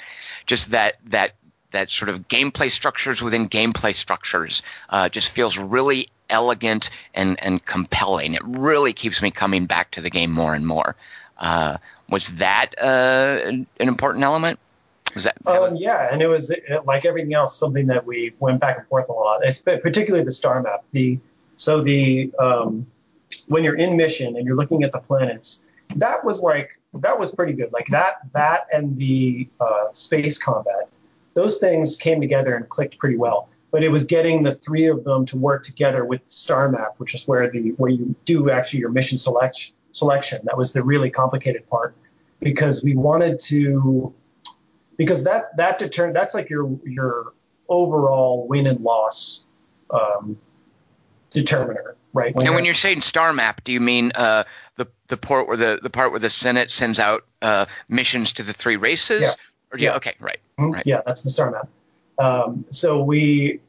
just that that that sort of gameplay structures within gameplay structures uh, just feels really elegant and and compelling. It really keeps me coming back to the game more and more. Uh, was that uh, an important element? Was that? that um, was... Yeah, and it was it, like everything else, something that we went back and forth a lot. It's particularly the star map. The so the um, when you're in mission and you're looking at the planets, that was like that was pretty good. Like that that and the uh, space combat, those things came together and clicked pretty well. But it was getting the three of them to work together with the star map, which is where the where you do actually your mission selection selection. That was the really complicated part because we wanted to because that that deter that's like your your overall win and loss um, determiner, right? When and when you're saying star map, do you mean uh, the the part where the the part where the Senate sends out uh, missions to the three races? Yeah. Or do you, yeah. Okay. Right. Mm-hmm. right. Yeah, that's the star map. Um, so we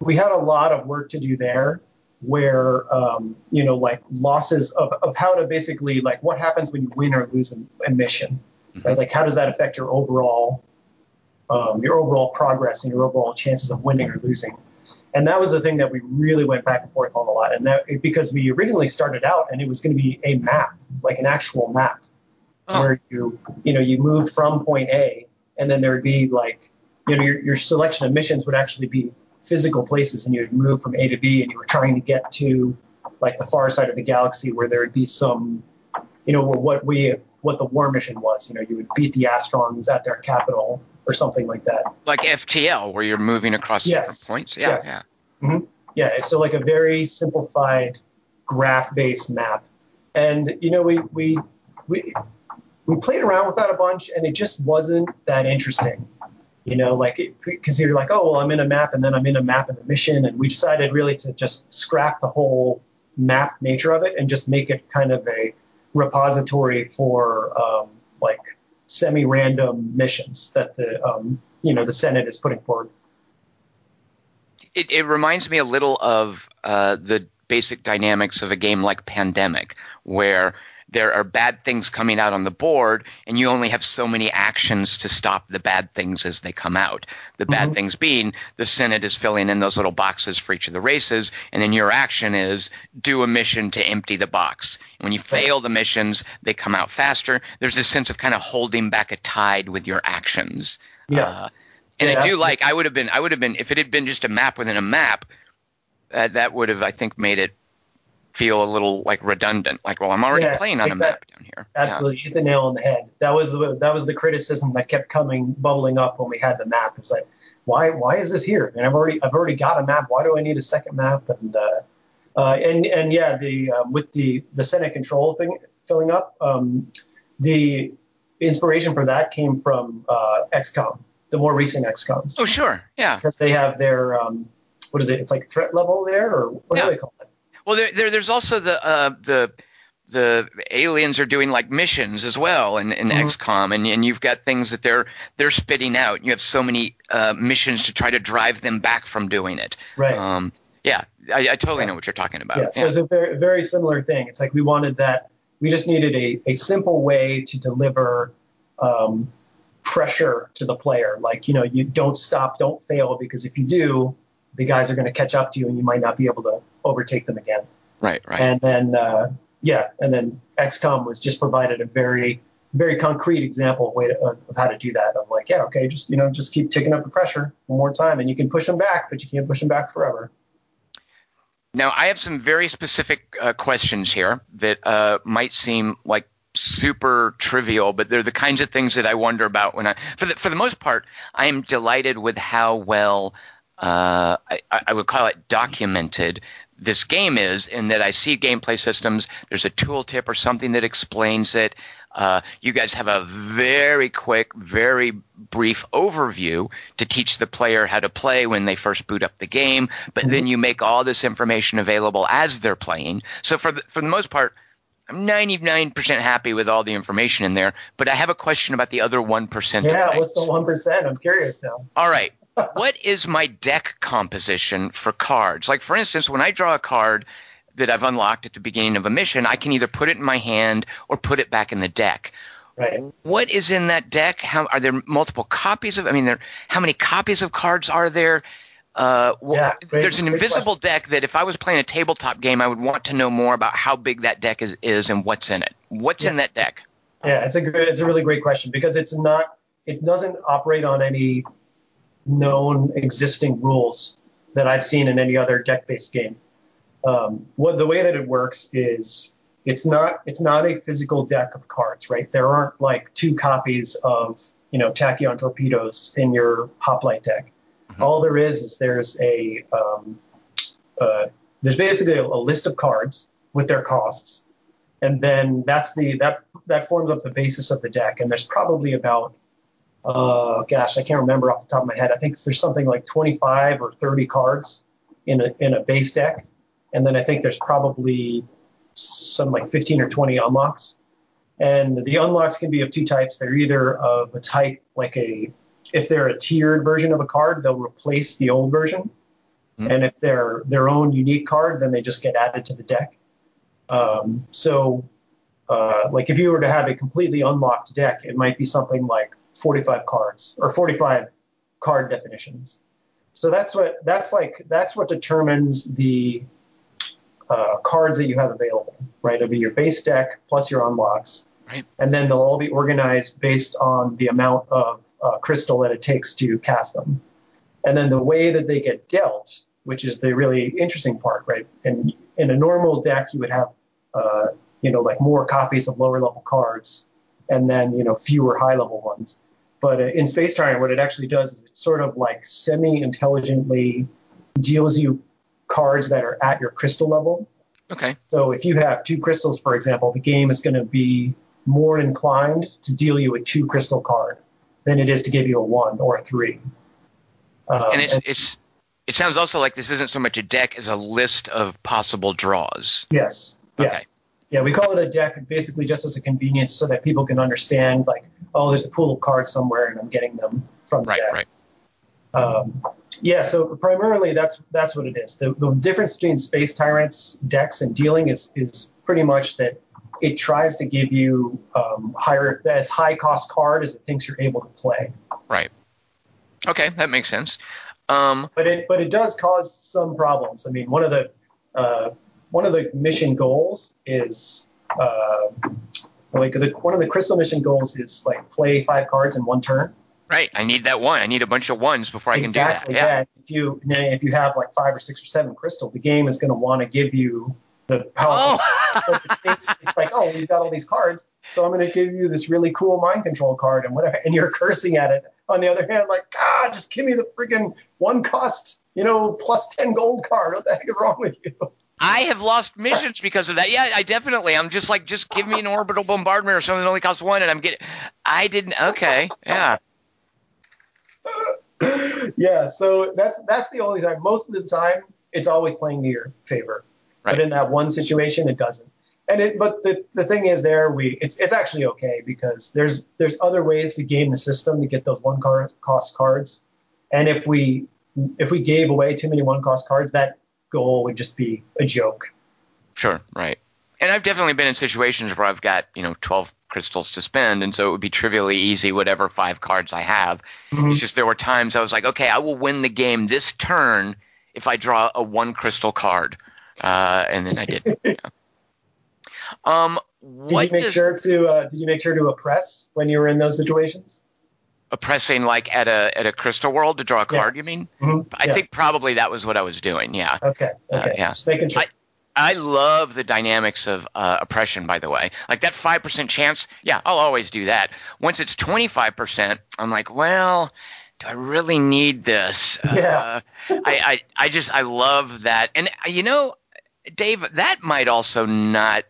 we had a lot of work to do there where um, you know like losses of, of how to basically like what happens when you win or lose a, a mission mm-hmm. right like how does that affect your overall um, your overall progress and your overall chances of winning or losing. And that was the thing that we really went back and forth on a lot. And that because we originally started out and it was going to be a map, like an actual map, oh. where you you know you move from point A, and then there would be like you know your, your selection of missions would actually be physical places, and you'd move from A to B, and you were trying to get to like the far side of the galaxy where there would be some you know what we what the war mission was. You know, you would beat the Astrons at their capital or something like that. Like FTL, where you're moving across yes. different points. Yeah, yes. yeah. Mm-hmm. Yeah, so like a very simplified graph-based map, and you know we we we we played around with that a bunch, and it just wasn't that interesting. You know, like because you're like, oh well, I'm in a map, and then I'm in a map in the mission, and we decided really to just scrap the whole map nature of it and just make it kind of a repository for um, semi-random missions that the um, you know the Senate is putting forward. It, it reminds me a little of uh, the basic dynamics of a game like Pandemic, where there are bad things coming out on the board, and you only have so many actions to stop the bad things as they come out. The bad Mhm. things being the Senate is filling in those little boxes for each of the races, and then your action is do a mission to empty the box. When you fail the missions, they come out faster. There's this sense of kind of holding back a tide with your actions. Yeah. Uh, and Yeah, I do like. I would have been. I would have been if it had been just a map within a map. Uh, that would have, I think, made it feel a little like redundant. Like, well, I'm already Yeah, playing on a map down here. Yeah. Absolutely, you hit the nail on the head. That was the that was the criticism that kept coming bubbling up when we had the map. It's like, why why is this here? And I've already I've already got a map. Why do I need a second map? And uh, uh, and and yeah, the um, with the the Senate control thing filling up, um, the inspiration for that came from uh, XCOM, the more recent XCOMs, Oh, sure. Yeah. because they have their um, what is it? It's like threat level there, or what Yeah. do they call it? Well, there, there there's also the uh, the the aliens are doing like missions as well in, in Mhm. XCOM, and, and you've got things that they're they're spitting out. You have so many uh, missions to try to drive them back from doing it. Right. Um, yeah, I, I totally Yeah. know what you're talking about. Yeah, so it's a very, very similar thing. It's like we wanted that, we just needed a, a simple way to deliver um, pressure to the player. Like, you know, you don't stop, don't fail, because if you do, the guys are going to catch up to you and you might not be able to overtake them again. right, right. And then, uh, yeah, and then XCOM was just provided a very, very concrete example of, way to, of how to do that. Of like, yeah, okay, just, you know, just keep ticking up the pressure one more time and you can push them back, but you can't push them back forever. Now, I have some very specific uh, questions here that uh, might seem like super trivial, but they're the kinds of things that I wonder about when I, for the, for the most part, I am delighted with how well, uh, I, I would call it documented this game is in that I see gameplay systems, there's a tooltip or something that explains it. Uh, you guys have a very quick, very brief overview to teach the player how to play when they first boot up the game, but then you make all this information available as they're playing. So for the, for the most part, I'm 99% happy with all the information in there, but I have a question about the other 1% Yeah, what's the 1%? I'm curious now. All right. What is my deck composition for cards? Like, for instance, when I draw a card that I've unlocked at the beginning of a mission, I can either put it in my hand or put it back in the deck. Right. What is in that deck? How are there multiple copies of? I mean, there. How many copies of cards are there? Uh, Yeah, great- there's an invisible deck that if I was playing a tabletop game, I would want to know more about how big that deck is, is and what's in it. What's in that deck? Yeah, it's a good, it's a really great question because it's not, it doesn't operate on any known existing rules that I've seen in any other deck-based game. Um, what the way that it works is it's not it's not a physical deck of cards, right? There aren't like two copies of you know tachyon torpedoes in your hoplite deck. Mhm. All there is is there's a um, uh, there's basically a, a list of cards with their costs, and then that's the that that forms up the basis of the deck. And there's probably about uh, gosh, I can't remember off the top of my head. I think there's something like 25 or 30 cards in a in a base deck, and then I think there's probably some like 15 or 20 unlocks. And the unlocks can be of two types. They're either of a type like a if they're a tiered version of a card, they'll replace the old version. Hmm. And if they're their own unique card, then they just get added to the deck. Um, so, uh, like if you were to have a completely unlocked deck, it might be something like 45 cards or 45 card definitions. So that's what that's like. That's what determines the uh, cards that you have available, right? It'll be your base deck plus your unlocks, Right. and then they'll all be organized based on the amount of uh, crystal that it takes to cast them. And then the way that they get dealt, which is the really interesting part, right? And in a normal deck, you would have, uh, you know, like more copies of lower level cards, and then you know fewer high level ones. But uh, in Space Tyrant, what it actually does is it sort of like semi intelligently deals you cards that are at your crystal level. Okay. So if you have two crystals, for example, the game is going to be more inclined to deal you a two crystal card than it is to give you a one or a three. Um, and it's it's it sounds also like this isn't so much a deck as a list of possible draws. yes, Okay. yeah. Yeah, we call it a deck basically just as a convenience, so that people can understand, like, oh, there's a pool of cards somewhere, and I'm getting them from the Right. deck. Right. Um, yeah, so primarily that's that's what it is. The, the difference between Space Tyrants decks and dealing is is pretty much that it tries to give you um, higher as high cost card as it thinks you're able to play. Right. Okay, that makes sense. Um, but it but it does cause some problems. I mean, one of the uh, one of the mission goals is uh, like the, one of the crystal mission goals is like play five cards in one turn. Right. I need that one. I need a bunch of ones before I exactly, can do that. Yeah. If you if you have like five or six or seven crystal, the game is going to want to give you the power. Oh. it's, it's like, oh, we've got all these cards, so I'm going to give you this really cool mind control card and whatever, and you're cursing at it. On the other hand, like, God, just give me the freaking one cost, you know, plus ten gold card. What the heck is wrong with you? I have lost missions because of that. Yeah, I definitely. I'm just like, just give me an orbital bombardment or something that only costs one, and I'm getting. I didn't. Okay, yeah. yeah, so that's that's the only time. Most of the time, it's always playing to your favor. Right. But in that one situation, it doesn't. And it, but the, the thing is, there we it's it's actually okay because there's there's other ways to game the system to get those one car, cost cards. And if we if we gave away too many one cost cards, that goal would just be a joke. Sure, right. And I've definitely been in situations where I've got you know 12 crystals to spend, and so it would be trivially easy whatever five cards I have. Mm-hmm. It's just there were times I was like, okay, I will win the game this turn if I draw a one crystal card uh, and then I did. yeah. Um, did you make does, sure to uh, Did you make sure to oppress when you were in those situations? Oppressing like at a at a crystal world to draw a card. Yeah. You mean? Mm-hmm. I yeah. think probably that was what I was doing. Yeah. Okay. Uh, okay. Uh, yeah. Just making sure. I, I love the dynamics of uh, oppression, by the way. Like that 5% chance, yeah, I'll always do that. Once it's 25%, I'm like, well, do I really need this? Yeah. Uh, I, I, I just, I love that. And, you know, Dave, that might also not.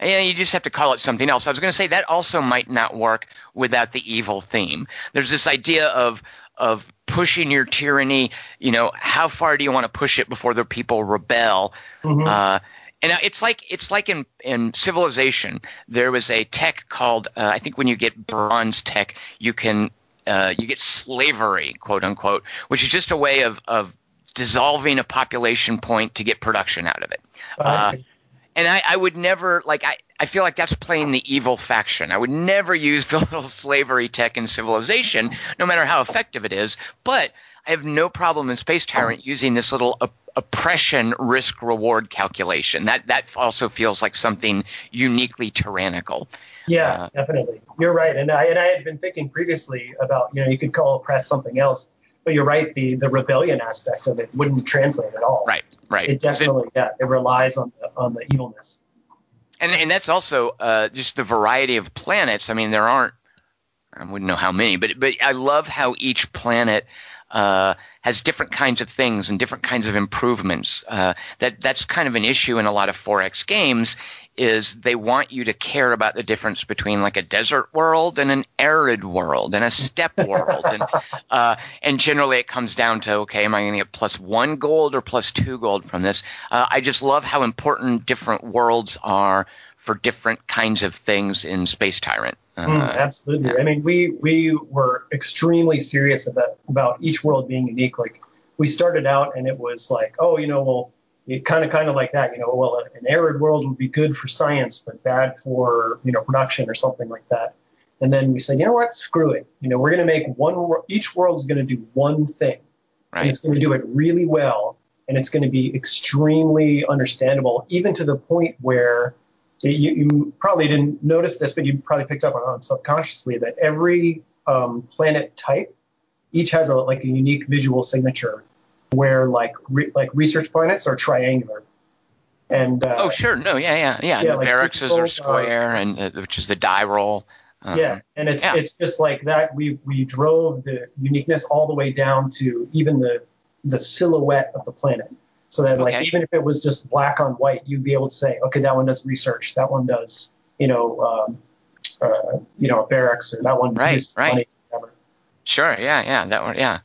Know, you just have to call it something else. I was going to say that also might not work without the evil theme. There's this idea of of pushing your tyranny. You know, how far do you want to push it before the people rebel? Mm-hmm. Uh, and it's like it's like in in civilization there was a tech called uh, I think when you get bronze tech you can uh, you get slavery quote unquote which is just a way of of dissolving a population point to get production out of it. Oh, uh, and I, I, would never like I, I feel like that's playing the evil faction. I would never use the little slavery tech in civilization, no matter how effective it is. But I have no problem in Space Tyrant using this little op- oppression risk reward calculation. That that also feels like something uniquely tyrannical. Yeah, uh, definitely. You're right, and I and I had been thinking previously about you know you could call oppress something else but you're right. The the rebellion aspect of it wouldn't translate at all. Right. Right. It definitely it, yeah. It relies on the on the evilness. And and that's also uh, just the variety of planets. I mean, there aren't. I wouldn't know how many, but but I love how each planet uh, has different kinds of things and different kinds of improvements. Uh, that that's kind of an issue in a lot of 4X games is they want you to care about the difference between like a desert world and an arid world and a steppe world. And uh, and generally it comes down to okay am i going to get plus one gold or plus two gold from this? Uh, i just love how important different worlds are for different kinds of things in space tyrant. Uh, mm, absolutely. yeah. i mean we we were extremely serious about about each world being unique. Like we started out and it was like oh you know well it kind of kind of like that, you know, well, an arid world would be good for science, but bad for, you know, production or something like that. And then we said, you know what, screw it. You know, we're going to make one, each world is going to do one thing. Right. And it's going to do it really well. And it's going to be extremely understandable, even to the point where you, you probably didn't notice this, but you probably picked up on subconsciously that every um, planet type each has a like a unique visual signature where like re- like research planets are triangular. And uh, oh sure, no, yeah, yeah, yeah. yeah the like barracks are square, and uh, which is the die roll. Um, yeah, and it's yeah. it's just like that. We we drove the uniqueness all the way down to even the the silhouette of the planet, so that like even if it was just black on white, you'd be able to say, okay, that one does research, that one does, you know, um, uh, you know, barracks, or that one right, right. Money, sure, yeah, yeah, that one, yeah.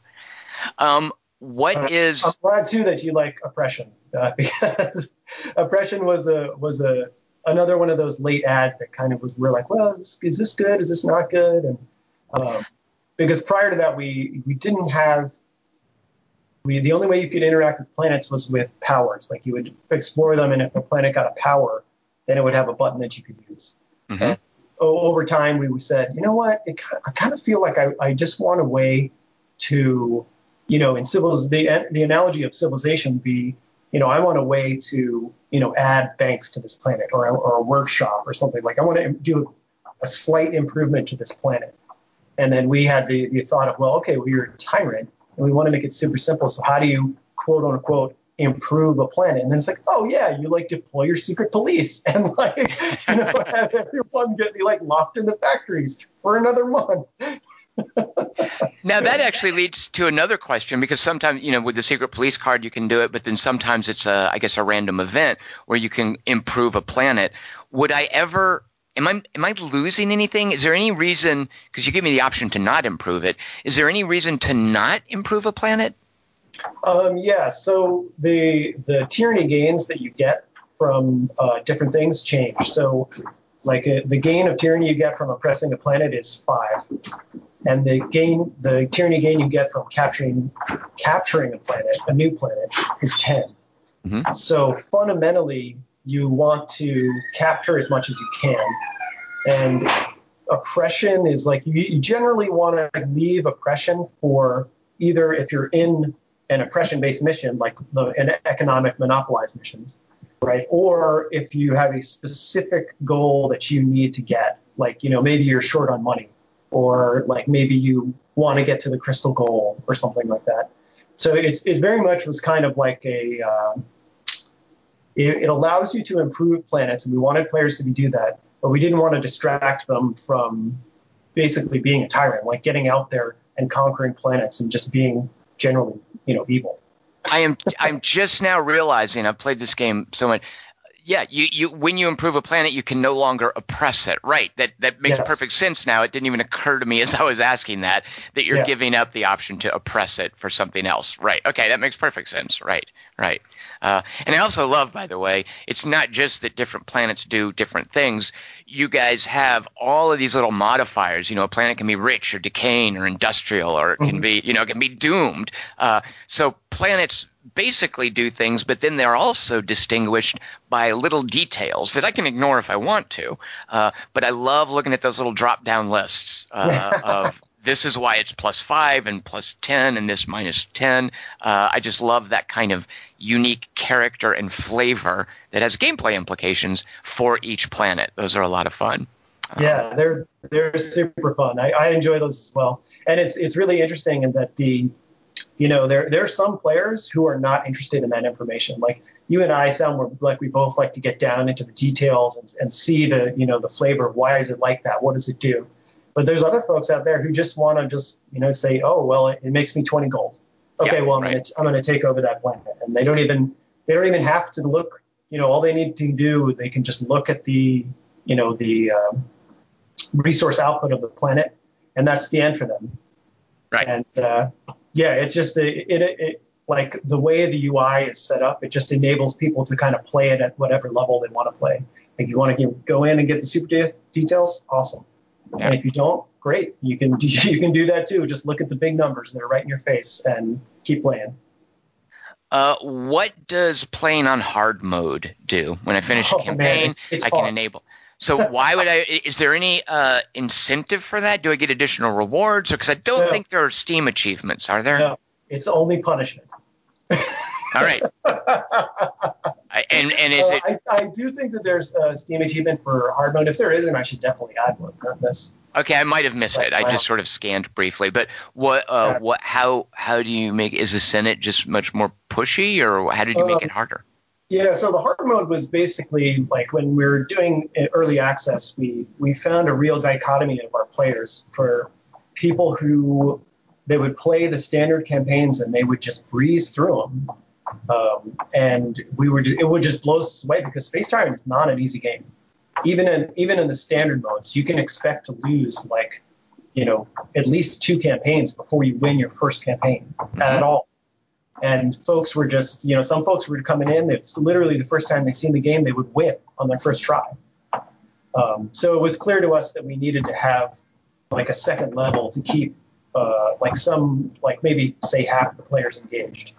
Um, what uh, is? I'm glad too that you like oppression uh, because oppression was a was a another one of those late ads that kind of was we're like, well, is this, is this good? Is this not good? And um, because prior to that, we we didn't have we the only way you could interact with planets was with powers. Like you would explore them, and if a planet got a power, then it would have a button that you could use. Mhm. over time, we said, you know what? It, I kind of feel like I, I just want a way to, you know, in civils, the, the analogy of civilization would be, you know, I want a way to, you know, add banks to this planet or, or a workshop or something. Like I want to do a slight improvement to this planet. And then we had the, the thought of, well, okay, well, you're a tyrant and we want to make it super simple. So how do you quote unquote improve a planet? And then it's like, oh yeah, you like deploy your secret police and like, you know, have everyone get like locked in the factories for another month. Now that actually leads to another question because sometimes you know with the secret police card you can do it, but then sometimes it's a I guess a random event where you can improve a planet. Would I ever? Am I am I losing anything? Is there any reason? Because you give me the option to not improve it. Is there any reason to not improve a planet? Um, yeah. So the the tyranny gains that you get from uh, different things change. So like uh, the gain of tyranny you get from oppressing a planet is five and the gain the tyranny gain you get from capturing capturing a planet a new planet is 10 Mhm. so fundamentally you want to capture as much as you can. And oppression is like you, you generally want to leave oppression for either if you're in an oppression based mission like the an economic monopolized missions right? Or if you have a specific goal that you need to get like you know maybe you're short on money or like maybe you want to get to the crystal goal or something like that. So it's, it very much was kind of like a, uh, it, it allows you to improve planets, and we wanted players to do that, but we didn't want to distract them from basically being a tyrant, like getting out there and conquering planets and just being generally, you know, evil. I am I'm just now realizing I've played this game so much. Yeah, you, you when you improve a planet, you can no longer oppress it. Right. That that makes Yes. perfect sense now. It didn't even occur to me as I was asking that that you're Yeah. giving up the option to oppress it for something else. Right. Okay, that makes perfect sense. Right. Right. Uh, and I also love, by the way, it's not just that different planets do different things. You guys have all of these little modifiers. You know, a planet can be rich or decaying or industrial, or it can Mhm. be, you know, it can be doomed. Uh, so planets basically do things, but then they're also distinguished by little details that I can ignore if I want to. Uh, but I love looking at those little drop down lists uh, of this is why it's plus five and plus 10 and this minus 10. Uh, I just love that kind of unique character and flavor that has gameplay implications for each planet. Those are a lot of fun. Um, Yeah, they're they're super fun. I, I enjoy those as well, and it's it's really interesting in that the, you know, there there are some players who are not interested in that information. Like you and I sound like we both like to get down into the details and, and see the you know the flavor of why is it like that? What does it do? But there's other folks out there who just want to just you know say, oh well, it, it makes me 20 gold. Okay, Yeah, well I'm right. gonna I'm gonna take over that planet, and they don't even they don't even have to look. You know, all they need to do they can just look at the you know the um, resource output of the planet, and that's the end for them. Right. And uh, yeah, it's just the, it, it, it like the way the UI is set up. It just enables people to kind of play it at whatever level they want to play. Like you want to go in and get the super de- details, awesome. Yeah. And if you don't, great. You can do, you can do that too. Just look at the big numbers that are right in your face and keep playing. Uh, what does playing on hard mode do? When I finish a Oh, man, campaign, it's- it's I can enable. So why would I? Is there any uh, incentive for that? Do I get additional rewards? Because I don't No. think there are Steam achievements. Are there? No, it's only punishment. All right. I, and and is Uh, it I, I do think that there's a Steam achievement for hard mode. If there isn't, I should definitely add one. Okay? I might have missed it. I Wow. just sort of scanned briefly. But what? Uh, Yeah. what? How? How do you make? Is the Senate just much more pushy, or how did you make Um, it harder? Yeah, so the hard mode was basically like when we were doing early access, we we found a real dichotomy of our players for people who they would play the standard campaigns and they would just breeze through them, um, and we were ju- it would just blow us away because Space Tyrant is not an easy game. Even in even in the standard modes, you can expect to lose like you know at least two campaigns before you win your first campaign at all and folks were just you know some folks were coming in it's literally the first time they seen the game they would win on their first try um, so it was clear to us that we needed to have like a second level to keep uh, like some like maybe say half the players engaged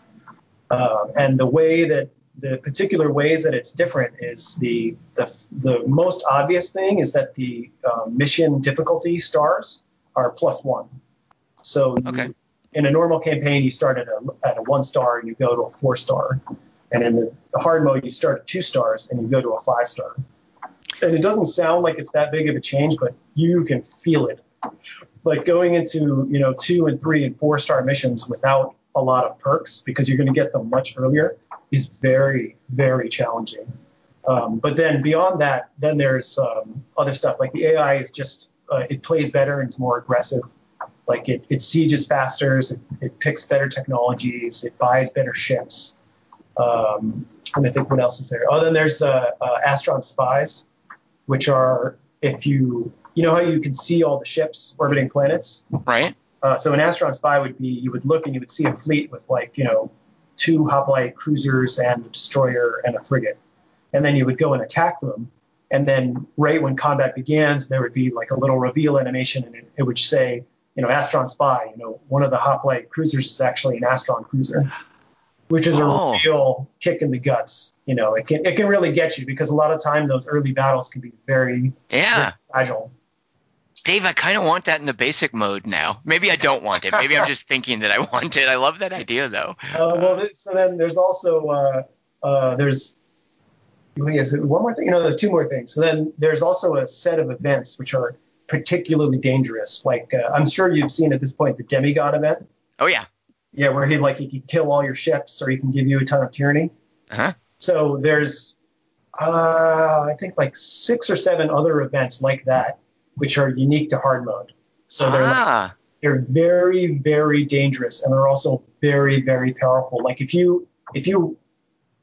uh, and the way that the particular ways that it's different is the the, the most obvious thing is that the uh, mission difficulty stars are plus one. So Okay. you, in a normal campaign, you start at a at a one star and you go to a four star, and in the, hard mode, you start at two stars and you go to a five star. And it doesn't sound like it's that big of a change, but you can feel it. Like going into you know two and three and four star missions without a lot of perks because you're going to get them much earlier is very very challenging. Um, but then beyond that, then there's um, other stuff like the AI is just uh, it plays better and it's more aggressive. Like it, it sieges faster, it, it picks better technologies, it buys better ships. Um, and I think what else is there? Oh, then there's uh, uh, Astron spies, which are if you you know how you can see all the ships orbiting planets. Right? Uh, so an Astron spy would be you would look and you would see a fleet with like you know two hoplite cruisers and a destroyer and a frigate, and then you would go and attack them. And then right when combat begins, there would be like a little reveal animation, and it, it would say, you know, Astron spy. You know, one of the hoplite cruisers is actually an Astron cruiser, which is Oh. a real kick in the guts. You know, it can it can really get you because a lot of time those early battles can be very, Yeah. very fragile. Dave, I kind of want that in the basic mode now. Maybe I don't want it. Maybe I'm just thinking that I want it. I love that idea, though. Uh, well, so then there's also uh, uh, there's wait, is it one more thing? You know, there's two more things. So then there's also a set of events which are particularly dangerous. Like uh, I'm sure you've seen at this point the demigod event. Oh, yeah. Yeah, where he like he can kill all your ships or he can give you a ton of tyranny. Uh-huh. So there's uh, I think like six or seven other events like that which are unique to hard mode. So they're like, ah, they're very very dangerous and they're also very very powerful like if you if you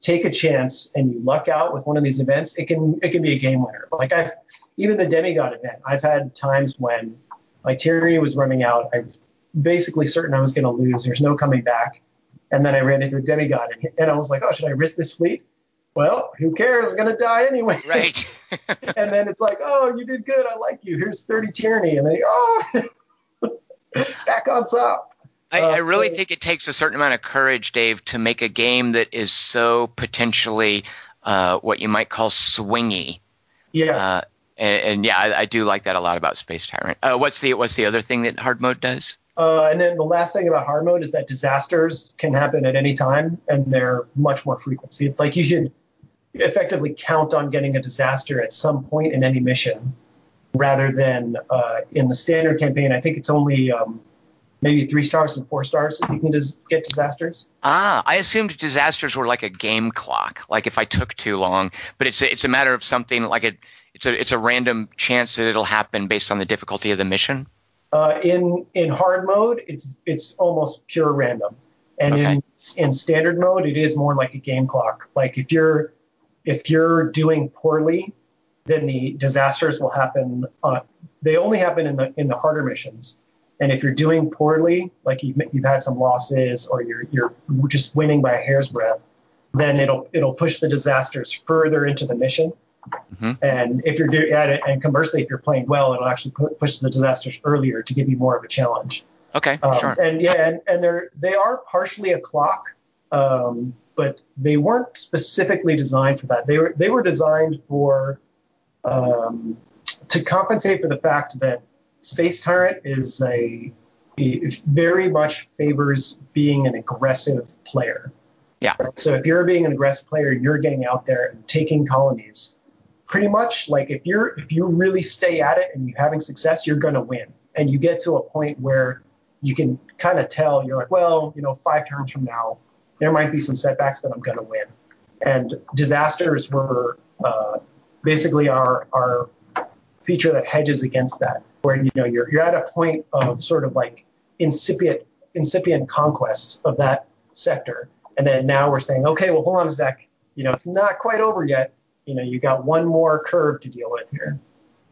take a chance and you luck out with one of these events it can it can be a game winner like i even the demigod event i've had times when my tyranny was running out. I was basically certain i was going to lose. There's no coming back. And then i ran into the demigod and, and i was like oh should i risk this fleet? Well who cares? I'm going to die anyway. Right. and then it's like oh you did good. I like you. Here's 30 tyranny. And then oh back on top. I, Uh, I really think it takes a certain amount of courage, Dave, to make a game that is so potentially uh, what you might call swingy. yes. Uh, and, and yeah, I, I do like that a lot about Space Tyrant. Uh, what's the what's the other thing that hard mode does? Uh, and then the last thing about hard mode is that disasters can happen at any time, and they're much more frequent. It's like you should effectively count on getting a disaster at some point in any mission, rather than uh, in the standard campaign. I think it's only um, maybe three stars and four stars that you can dis- get disasters. Ah, I assumed disasters were like a game clock. Like if I took too long, but it's a, it's a matter of something like a it's a it's a random chance that it'll happen based on the difficulty of the mission. Uh, in in hard mode, it's it's almost pure random, and in in standard mode, it is more like a game clock. Like if you're if you're doing poorly, then the disasters will happen. Uh, they only happen in the in the harder missions, and if you're doing poorly, like you've you've had some losses or you're you're just winning by a hair's breadth, then it'll it'll push the disasters further into the mission. Mhm. And if you're doing at it, and conversely, if you're playing well, it'll actually pu- push the disasters earlier to give you more of a challenge. Okay, Um, sure. And yeah, and, and they're they are partially a clock, um, but they weren't specifically designed for that. They were they were designed for um, to compensate for the fact that Space Tyrant is a very much favors being an aggressive player. Yeah. So if you're being an aggressive player, you're getting out there and taking colonies. Pretty much like if you're if you really stay at it and you're having success, you're going to win. And you get to a point where you can kind of tell you're like, well, you know, five turns from now, there might be some setbacks, but I'm going to win. And disasters were uh, basically our our feature that hedges against that, where you know you're you're at a point of sort of like incipient incipient conquest of that sector, and then now we're saying, okay, well, hold on a sec, you know, it's not quite over yet. You know, you got one more curve to deal with here.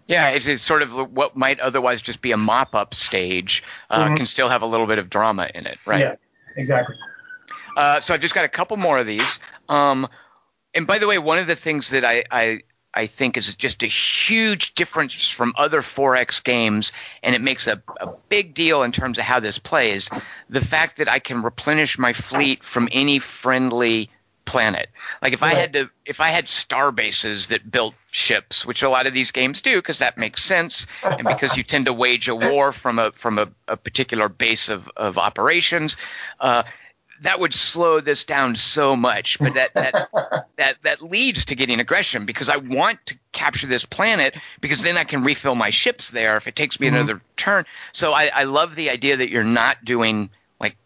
Yeah, it's, it's sort of what might otherwise just be a mop up stage, uh, Mhm. can still have a little bit of drama in it, right? Yeah, exactly. Uh, so I've just got a couple more of these. Um, and by the way, one of the things that I, I I think is just a huge difference from other 4X games, and it makes a, a big deal in terms of how this plays. The fact that I can replenish my fleet from any friendly planet. Like if I had to, if I had star bases that built ships, which a lot of these games do, because that makes sense, and because you tend to wage a war from a from a, a particular base of of operations. Uh, that would slow this down so much, but that that that that leads to getting aggression because I want to capture this planet because then I can refill my ships there if it takes me mm-hmm. another turn. So I, I love the idea that you're not doing like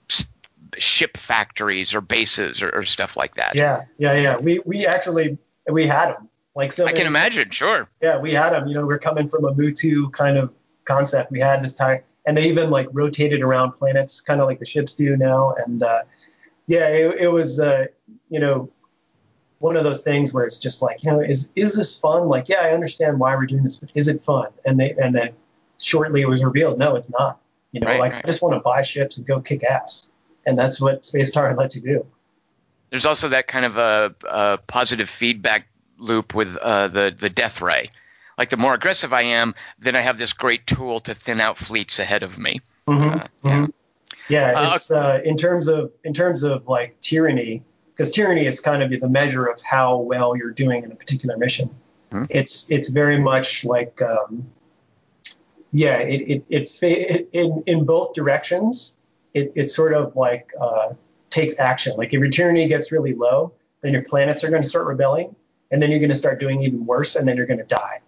ship factories or bases or, or, stuff like that. Yeah, yeah, yeah. We we actually we had them like so. I can imagine. Sure. Yeah, we had them. You know, we're coming from a MoO2 kind of concept. We had this time, and they even like rotated around planets, kind of like the ships do now, and. uh yeah, it, it was, uh, you know, one of those things where it's just like, you know, is is this fun? Like, yeah, I understand why we're doing this, but is it fun? And they and then shortly it was revealed, no, it's not. You know, right, like right. I just want to buy ships and go kick ass, and that's what Space Star lets you do. There's also that kind of a, a positive feedback loop with uh, the the death ray. Like the more aggressive I am, then I have this great tool to thin out fleets ahead of me. Mm-hmm, uh, yeah. Mm-hmm. Yeah, uh, it's uh, in terms of in terms of like tyranny, because tyranny is kind of the measure of how well you're doing in a particular mission. Hmm. It's it's very much like um, yeah, it it, it, it in in both directions. It it sort of like uh, takes action. Like if your tyranny gets really low, then your planets are going to start rebelling, and then you're going to start doing even worse, and then you're going to die.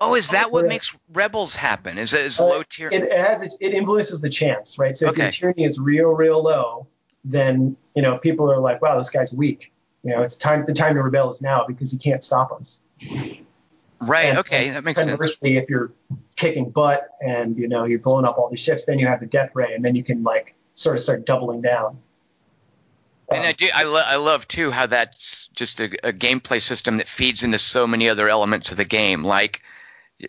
Oh, is that what makes rebels happen? Is it is uh, low tier? It, has it influences the chance, right? So if okay. your tyranny is real, real low, then you know people are like, wow, this guy's weak. You know, it's time. The time to rebel is now because he can't stop us. Right. And, okay, that makes conversely, sense. if you're kicking butt and you know you're blowing up all these ships, then you have the death ray, and then you can like sort of start doubling down. And I do, I, lo- I love too how that's just a, a, gameplay system that feeds into so many other elements of the game, like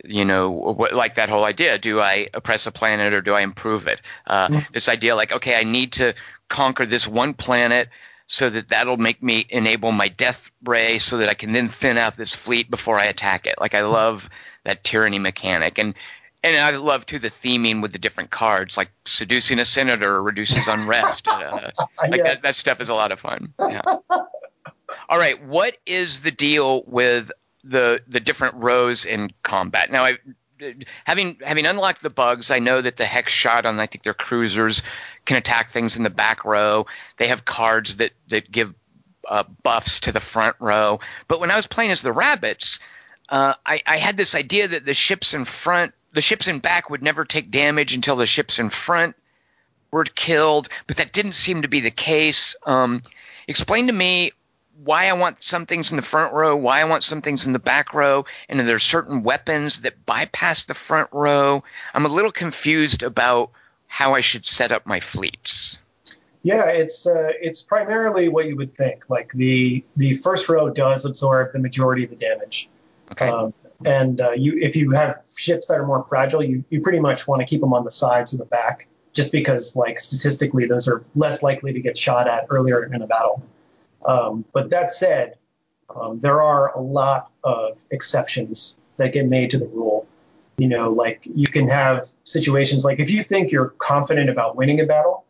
you know, what, like that whole idea: do I oppress a planet or do I improve it? Uh, mm-hmm. This idea, like, okay, I need to conquer this one planet so that that'll make me enable my death ray, so that I can then thin out this fleet before I attack it. Like, I love that tyranny mechanic, and and I love too the theming with the different cards, like seducing a senator reduces unrest. uh, like yes. that, that stuff is a lot of fun. Yeah. All right, what is the deal with the the different rows in combat? Now, I having having unlocked the bugs, I know that the hex shot on I think their cruisers can attack things in the back row. They have cards that that give uh, buffs to the front row. But when I was playing as the rabbits, uh, I, I had this idea that the ships in front the ships in back would never take damage until the ships in front were killed, but that didn't seem to be the case. Um, explain to me why I want some things in the front row, why I want some things in the back row, and there are certain weapons that bypass the front row. I'm a little confused about how I should set up my fleets. Yeah, it's uh, it's primarily what you would think. Like the the first row does absorb the majority of the damage. Okay. Um, and uh, you, if you have ships that are more fragile, you, you pretty much want to keep them on the sides or the back, just because like statistically those are less likely to get shot at earlier in a battle. Um, but that said, um, there are a lot of exceptions that get made to the rule. You know, like you can have situations like if you think you're confident about winning a battle,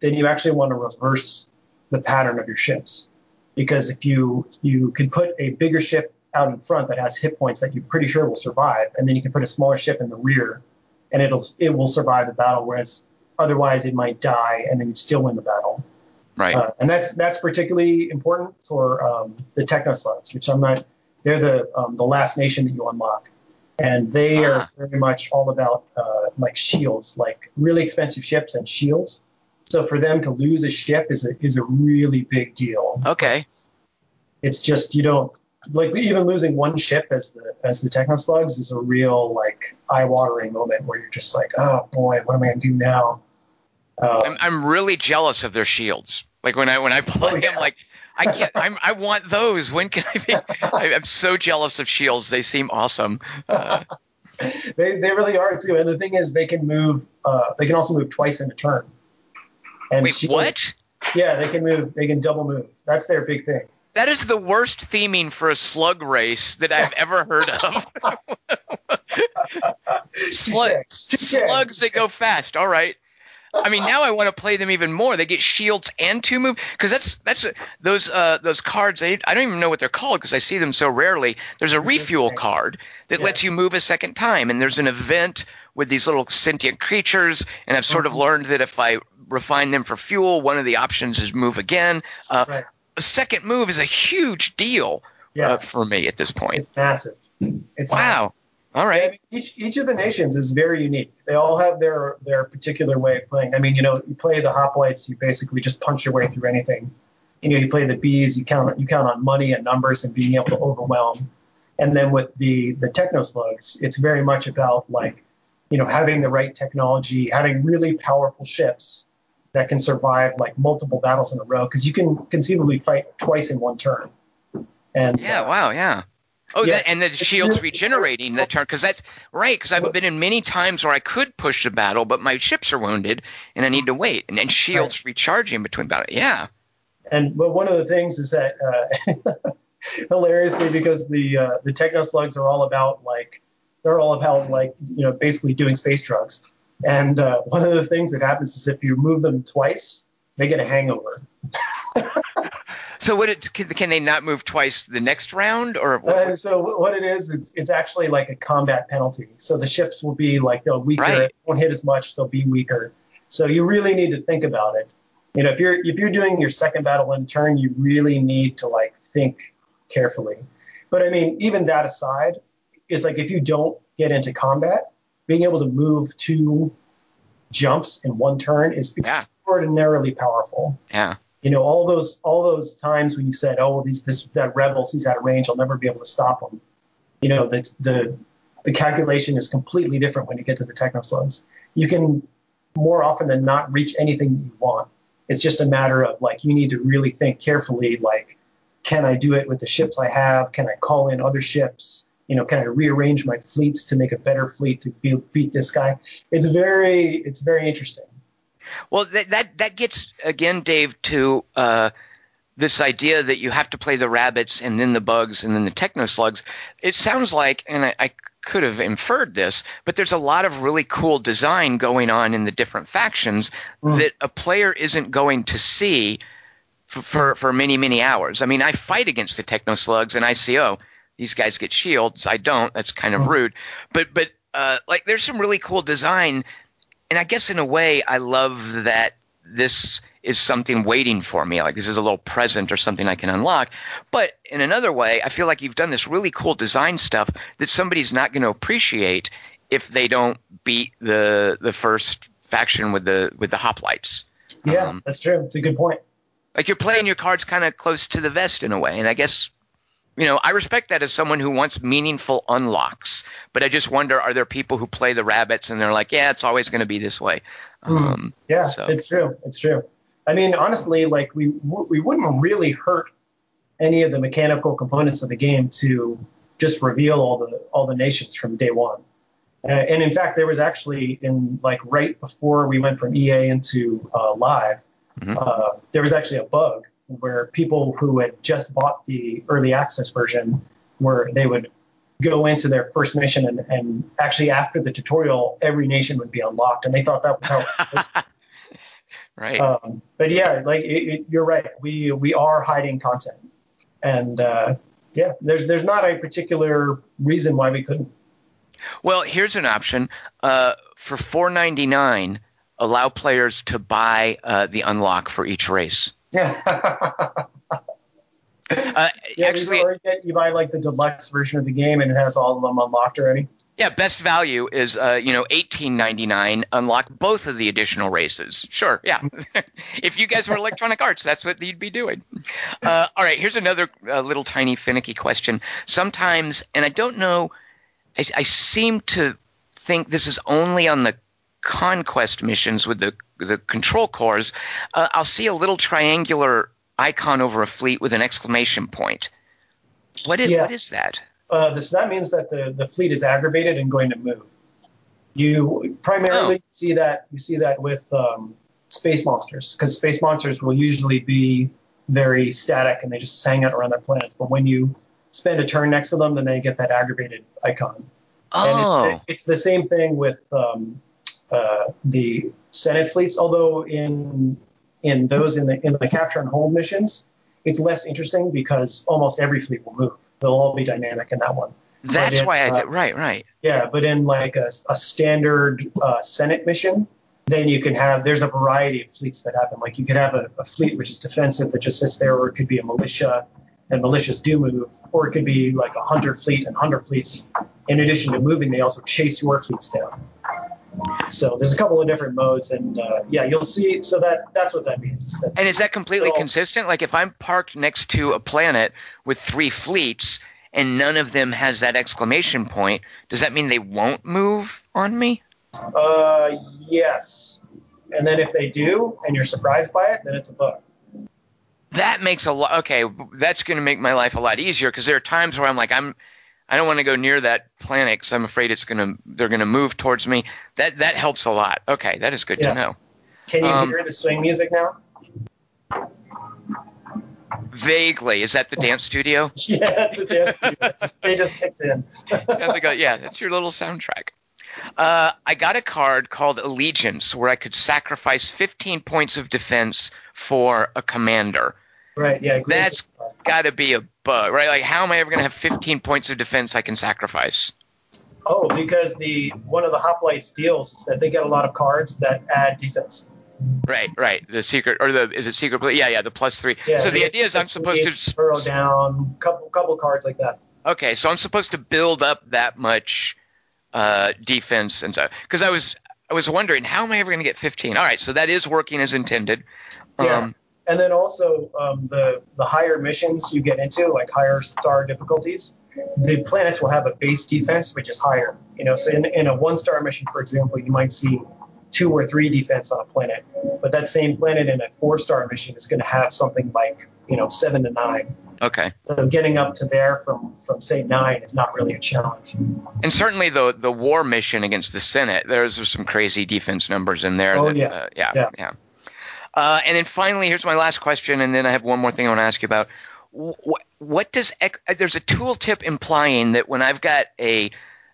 then you actually want to reverse the pattern of your ships. Because if you you can put a bigger ship out in front that has hit points that you're pretty sure will survive, and then you can put a smaller ship in the rear, and it'll it will survive the battle. Whereas otherwise, it might die, and then you'd still win the battle. Right. Uh, and that's that's particularly important for um, the techno slugs, which I'm not. They're the um, the last nation that you unlock, and they ah. are very much all about uh, like shields, like really expensive ships and shields. So for them to lose a ship is a is a really big deal. Okay. It's just you don't like even losing one ship as the as the techno slugs is a real like eye watering moment where you're just like, oh boy, what am I gonna do now? Uh, I'm, I'm really jealous of their shields. Like when I when I play, oh, yeah. I'm like, I can't. I'm, I want those. When can I be? I'm so jealous of shields. They seem awesome. Uh, they they really are too. And the thing is, they can move. Uh, they can also move twice in a turn. And Wait, shields, what? Yeah, they can move. They can double move. That's their big thing. That is the worst theming for a slug race that I've ever heard of. slugs, slugs that go fast. All right. I mean, now I want to play them even more. They get shields and two move because that's that's a, those uh, those cards. They, I don't even know what they're called because I see them so rarely. There's a refuel card that Yeah. lets you move a second time, and there's an event with these little sentient creatures. And I've sort of Mhm. learned that if I refine them for fuel, one of the options is move again. Uh, Right. A second move is a huge deal uh, for me at this point. It's massive. It's massive. Wow. All I mean, each each of the nations is very unique. They all have their their particular way of playing. I mean, you know, you play the hoplites, you basically just punch your way through anything. You know, you play the bees, you count you count on money and numbers and being able to overwhelm. And then with the the techno slugs, it's very much about like, you know, having the right technology, having really powerful ships that can survive like multiple battles in a row because you can conceivably fight twice in one turn. And Yeah. uh, Wow. Yeah. Oh, Yeah, that, and the shield's regenerating the turn because that's right. Because I've been in many times where I could push the battle, but my ships are wounded and I need to wait. And then shields recharging between battle. Yeah. And but one of the things is that uh, hilariously because the uh, the techno slugs are all about like they're all about like you know basically doing space drugs. And uh, one of the things that happens is if you move them twice, they get a hangover. So what? It, can, can they not move twice the next round or? Uh, so what it is, it's, it's actually like a combat penalty. So the ships will be like they'll weaker, Right. won't hit as much, they'll be weaker. So you really need to think about it. You know, if you're if you're doing your second battle in turn, you really need to like think carefully. But I mean, even that aside, it's like if you don't get into combat, being able to move two jumps in one turn is Yeah. extraordinarily powerful. Yeah. you know all those all those times when you said oh well these this that rebels he's out of range i'll never be able to stop him. You know the the the calculation is completely different when you get to the techno slugs. You can more often than not reach anything you want. It's just a matter of like you need to really think carefully like can i do it with the ships i have? Can i call in other ships you know can i rearrange my fleets to make a better fleet to be, beat this guy it's very it's very interesting Well, that that that gets again, Dave, to uh, this idea that you have to play the rabbits and then the bugs and then the techno slugs. It sounds like, and I, I could have inferred this, but there's a lot of really cool design going on in the different factions Mm. that a player isn't going to see for, for for many many hours. I mean, I fight against the techno slugs and I see, oh, these guys get shields. I don't. That's kind of rude. But but uh, like, there's some really cool design and I guess in a way, I love that this is something waiting for me. Like this is a little present or something I can unlock. But in another way, I feel like you've done this really cool design stuff that somebody's not going to appreciate if they don't beat the the first faction with the with the hoplites. yeah Um, that's true it's a good point Like you're playing your cards kind of close to the vest in a way. And I guess you know, I respect that as someone who wants meaningful unlocks, but I just wonder are there people who play the rabbits and they're like, yeah, it's always going to be this way. Um, Yeah, So- it's true. It's true. I mean, honestly, like we we wouldn't really hurt any of the mechanical components of the game to just reveal all the all the nations from day one. Uh, and in fact, there was actually in like right before we went from EA into uh, live, Mhm. uh, there was actually a bug where people who had just bought the early access version were they would go into their first mission and, and actually after the tutorial every nation would be unlocked and they thought that was how it was right. um, but yeah, like it, it, you're right. We we are hiding content, and uh, yeah, there's there's not a particular reason why we couldn't. Well, here's an option. Uh, for four ninety nine, allow players to buy uh, the unlock for each race. Yeah. Uh, yeah, actually, you get, you buy like the deluxe version of the game and it has all of them unlocked already. yeah, best value is uh, you know eighteen ninety nine. Unlock both of the additional races. Sure, yeah. if you guys were Electronic Arts, that's what you'd be doing. Uh, all right, here's another uh, little tiny finicky question. Sometimes, and I don't know, I, I seem to think this is only on the conquest missions with the the control cores. Uh, I'll see a little triangular icon over a fleet with an exclamation point. What is, Yeah. what is that? Uh, this that means that the, the fleet is aggravated and going to move. You primarily Oh. see that you see that with um, space monsters because space monsters will usually be very static and they just hang out around their planet. But when you spend a turn next to them, then they get that aggravated icon. Oh, And it's, it's the same thing with um, uh, the Senate fleets. Although in in those in the in the capture and hold missions, it's less interesting because almost every fleet will move. They'll all be dynamic in that one. That's in, why I uh. Right, right. Yeah, but in like a, a standard uh, Senate mission, then you can have there's a variety of fleets that happen. Like you could have a, a fleet which is defensive that just sits there, or it could be a militia, and militias do move, or it could be like a hunter fleet, and hunter fleets, in addition to moving, they also chase your fleets down. So there's a couple of different modes, and uh, yeah, you'll see. So that that's what that means. Is that And is that completely consistent? Like if I'm parked next to a planet with three fleets and none of them has that exclamation point, does that mean they won't move on me? uh, yes, and then if they do, and you're surprised by it, then it's a bug. That makes a lot. Okay, that's going to make my life a lot easier because there are times where I'm like, I'm, I don't want to go near that planet because I'm afraid it's going to, they're going to move towards me. That that helps a lot. Okay, that is good Yeah. to know. Can you Um, hear the swing music now? Vaguely, is that the dance studio? yeah, the dance studio. Just- they just kicked in. Sounds like a, yeah, that's your little soundtrack. Uh, I got a card called Allegiance where I could sacrifice 15 points of defense for a commander. right. Yeah. That's got to be a bug, right? Like, how am I ever going to have 15 points of defense I can sacrifice? Oh, because the one of the hoplites deals is that they get a lot of cards that add defense. Right, right. The secret, or the is it secret? Yeah, yeah. The plus three. Yeah, so the idea is I'm supposed to. Burrow down, couple couple cards like that. Okay, so I'm supposed to build up that much uh, defense and so because I was I was wondering how am I ever going to get 15? All right, so that is working as intended. Yeah. And then also um, the the higher missions you get into, like higher star difficulties, the planets will have a base defense which is higher. You know, so in, in a one star mission, for example, you might see two or three defense on a planet, but that same planet in a four star mission is going to have something like you know seven to nine. okay, So getting up to there from from say nine is not really a challenge. and certainly the the war mission against the Senate, there's some crazy defense numbers in there. Oh, that, yeah. uh, yeah, Yeah. yeah. Uh, and then finally, here's my last question, and then I have one more thing I want to ask you about. What, what does uh, there's a tooltip implying that when I've got a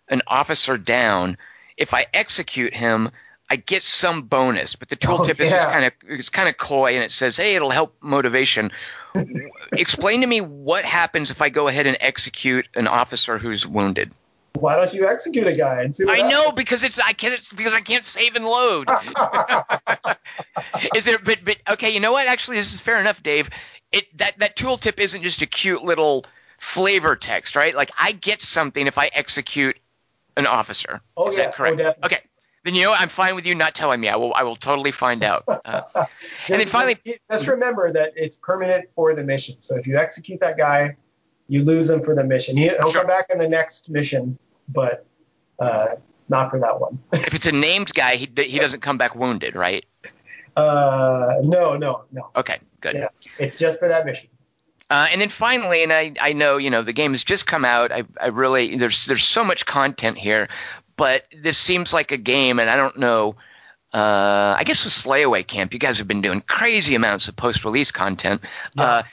an officer down, if I execute him, I get some bonus, but the Oh, tooltip is just kind of it's kind of coy, and it says, "Hey, it'll help motivation." Explain to me what happens if I go ahead and execute an officer who's wounded. Why don't you execute a guy and see what I know because it's I can't it's because I can't save and load. is there? But but okay, you know what? Actually, this is fair enough, Dave. It that that tooltip isn't just a cute little flavor text, right? Like I get something if I execute an officer. Oh, is yeah. that correct? Oh, okay. Then you know? I'm fine with you not telling me. I will. I will totally find out. Uh, and then finally, just remember that it's permanent for the mission. So if you execute that guy, you lose him for the mission. He, will Sure. come back in the next mission, but uh, not for that one. if it's a named guy, he he doesn't come back wounded, right? Uh, no, no, no. Okay, good. Yeah, it's just for that mission. Uh, and then finally, and I, I know you know the game has just come out. I, I really there's there's so much content here, but this seems like a game, and I don't know. Uh, I guess with Slayaway Camp, you guys have been doing crazy amounts of post-release content. Uh,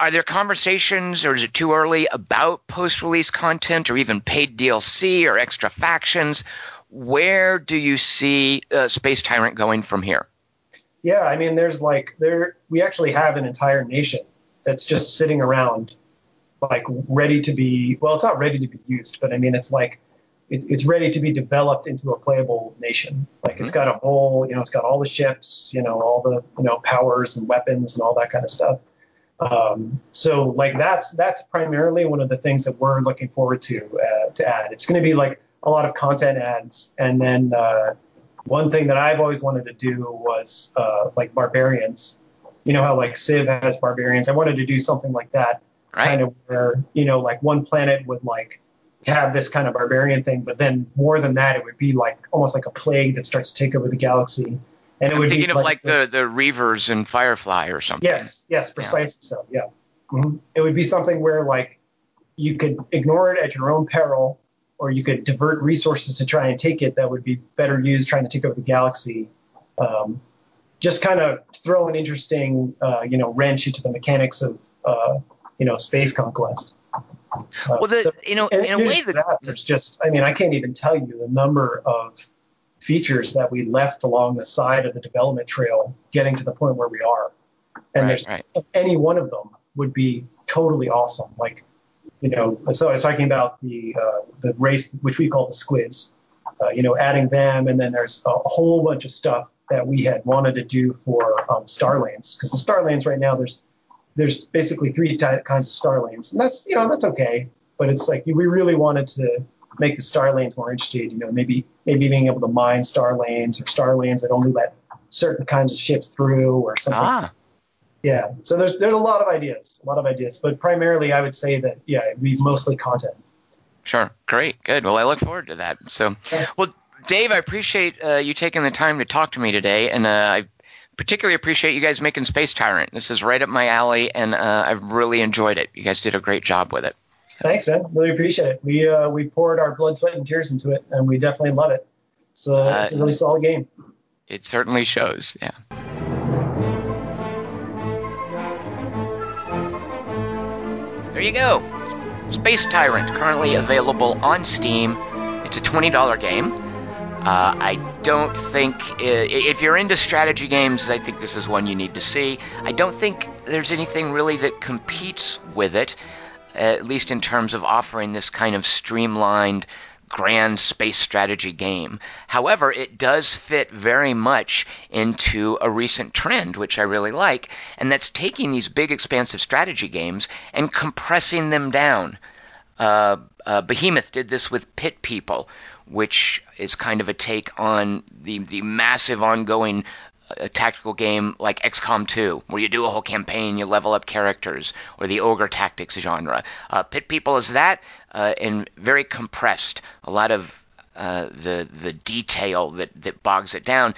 are there conversations, or is it too early about post-release content, or even paid DLC or extra factions? Where do you see uh, Space Tyrant going from here? Yeah, I mean, there's like there we actually have an entire nation that's just sitting around, like ready to be. Well, it's not ready to be used, but I mean, it's like it, it's ready to be developed into a playable nation. Like it's got a whole, you know, it's got all the ships, you know, all the you know powers and weapons and all that kind of stuff. Um, so like that's that's primarily one of the things that we're looking forward to uh, to add. It's going to be like a lot of content ads, and then uh, one thing that I've always wanted to do was uh, like barbarians. You know how like Civ has barbarians. I wanted to do something like that, Right? kind of where you know like one planet would like have this kind of barbarian thing, but then more than that, it would be like almost like a plague that starts to take over the galaxy. And it I'm would thinking be of like the the Reavers and Firefly or something. Yes, yes, precisely so. Yeah, hmm it would be something where like you could ignore it at your own peril, or you could divert resources to try and take it that would be better used trying to take over the galaxy. Um, just kind of throw an interesting, uh, you know, wrench into the mechanics of, uh, you know, space conquest. Uh, Well, the so- you know in a way that, there's just, I mean, I can't even tell you the number of features that we left along the side of the development trail getting to the point where we are. And Right, there's right. any one of them would be totally awesome. Like, you know, so I was talking about the uh, the race, which we call the squids. Uh, you know, adding them, and then there's a whole bunch of stuff that we had wanted to do for um, star lanes because the star lanes right now there's there's basically three ty- kinds of star lanes, and that's you know that's okay, but it's like we really wanted to make the star lanes more interesting. You know, maybe maybe being able to mine star lanes or star lanes that only let certain kinds of ships through or something. Ah, Yeah. So there's there's a lot of ideas, a lot of ideas, but primarily I would say that yeah, we mostly content. sure. Great. Good. Well, I look forward to that. So, well, Dave, I appreciate uh, you taking the time to talk to me today, and uh, I particularly appreciate you guys making Space Tyrant. This is right up my alley, and uh, I've really enjoyed it. You guys did a great job with it. Thanks, man. Really appreciate it. We uh, we poured our blood, sweat, and tears into it, and we definitely love it. So Uh, it's a really solid game. It certainly shows. Yeah. There you go. Space Tyrant, currently available on Steam. It's a $20 game. Uh, I don't think, if you're into strategy games, I think this is one you need to see. I don't think there's anything really that competes with it, at least in terms of offering this kind of streamlined, grand space strategy game. However, it does fit very much into a recent trend, which I really like, and that's taking these big, expansive strategy games and compressing them down. Uh, uh, Behemoth did this with Pit People, which is kind of a take on the the massive ongoing uh, tactical game like XCOM 2, where you do a whole campaign, you level up characters, or the ogre tactics genre. Uh, Pit People is that, uh, and very compressed. A lot of uh, the the detail that that bogs it down.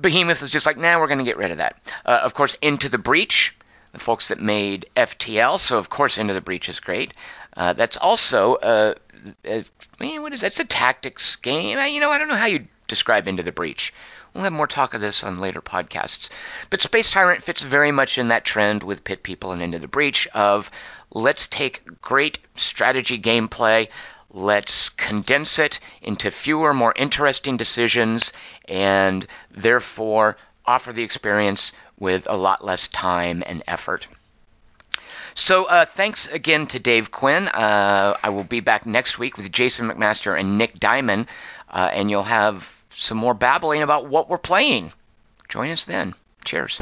Behemoth is just like, nah, we're going to get rid of that. Uh, of course, Into the Breach, the folks that made FTL, so of course Into the Breach is great. Uh, that's also uh, uh, man, what is that? It's a tactics game. You know, I don't know how you describe Into the Breach. We'll have more talk of this on later podcasts. But Space Tyrant fits very much in that trend with Pit People and Into the Breach of let's take great strategy gameplay, let's condense it into fewer, more interesting decisions, and therefore offer the experience with a lot less time and effort. So uh, thanks again to Dave Quinn. Uh, I will be back next week with Jason McMaster and Nick Diamond, uh, and you'll have some more babbling about what we're playing. Join us then. Cheers.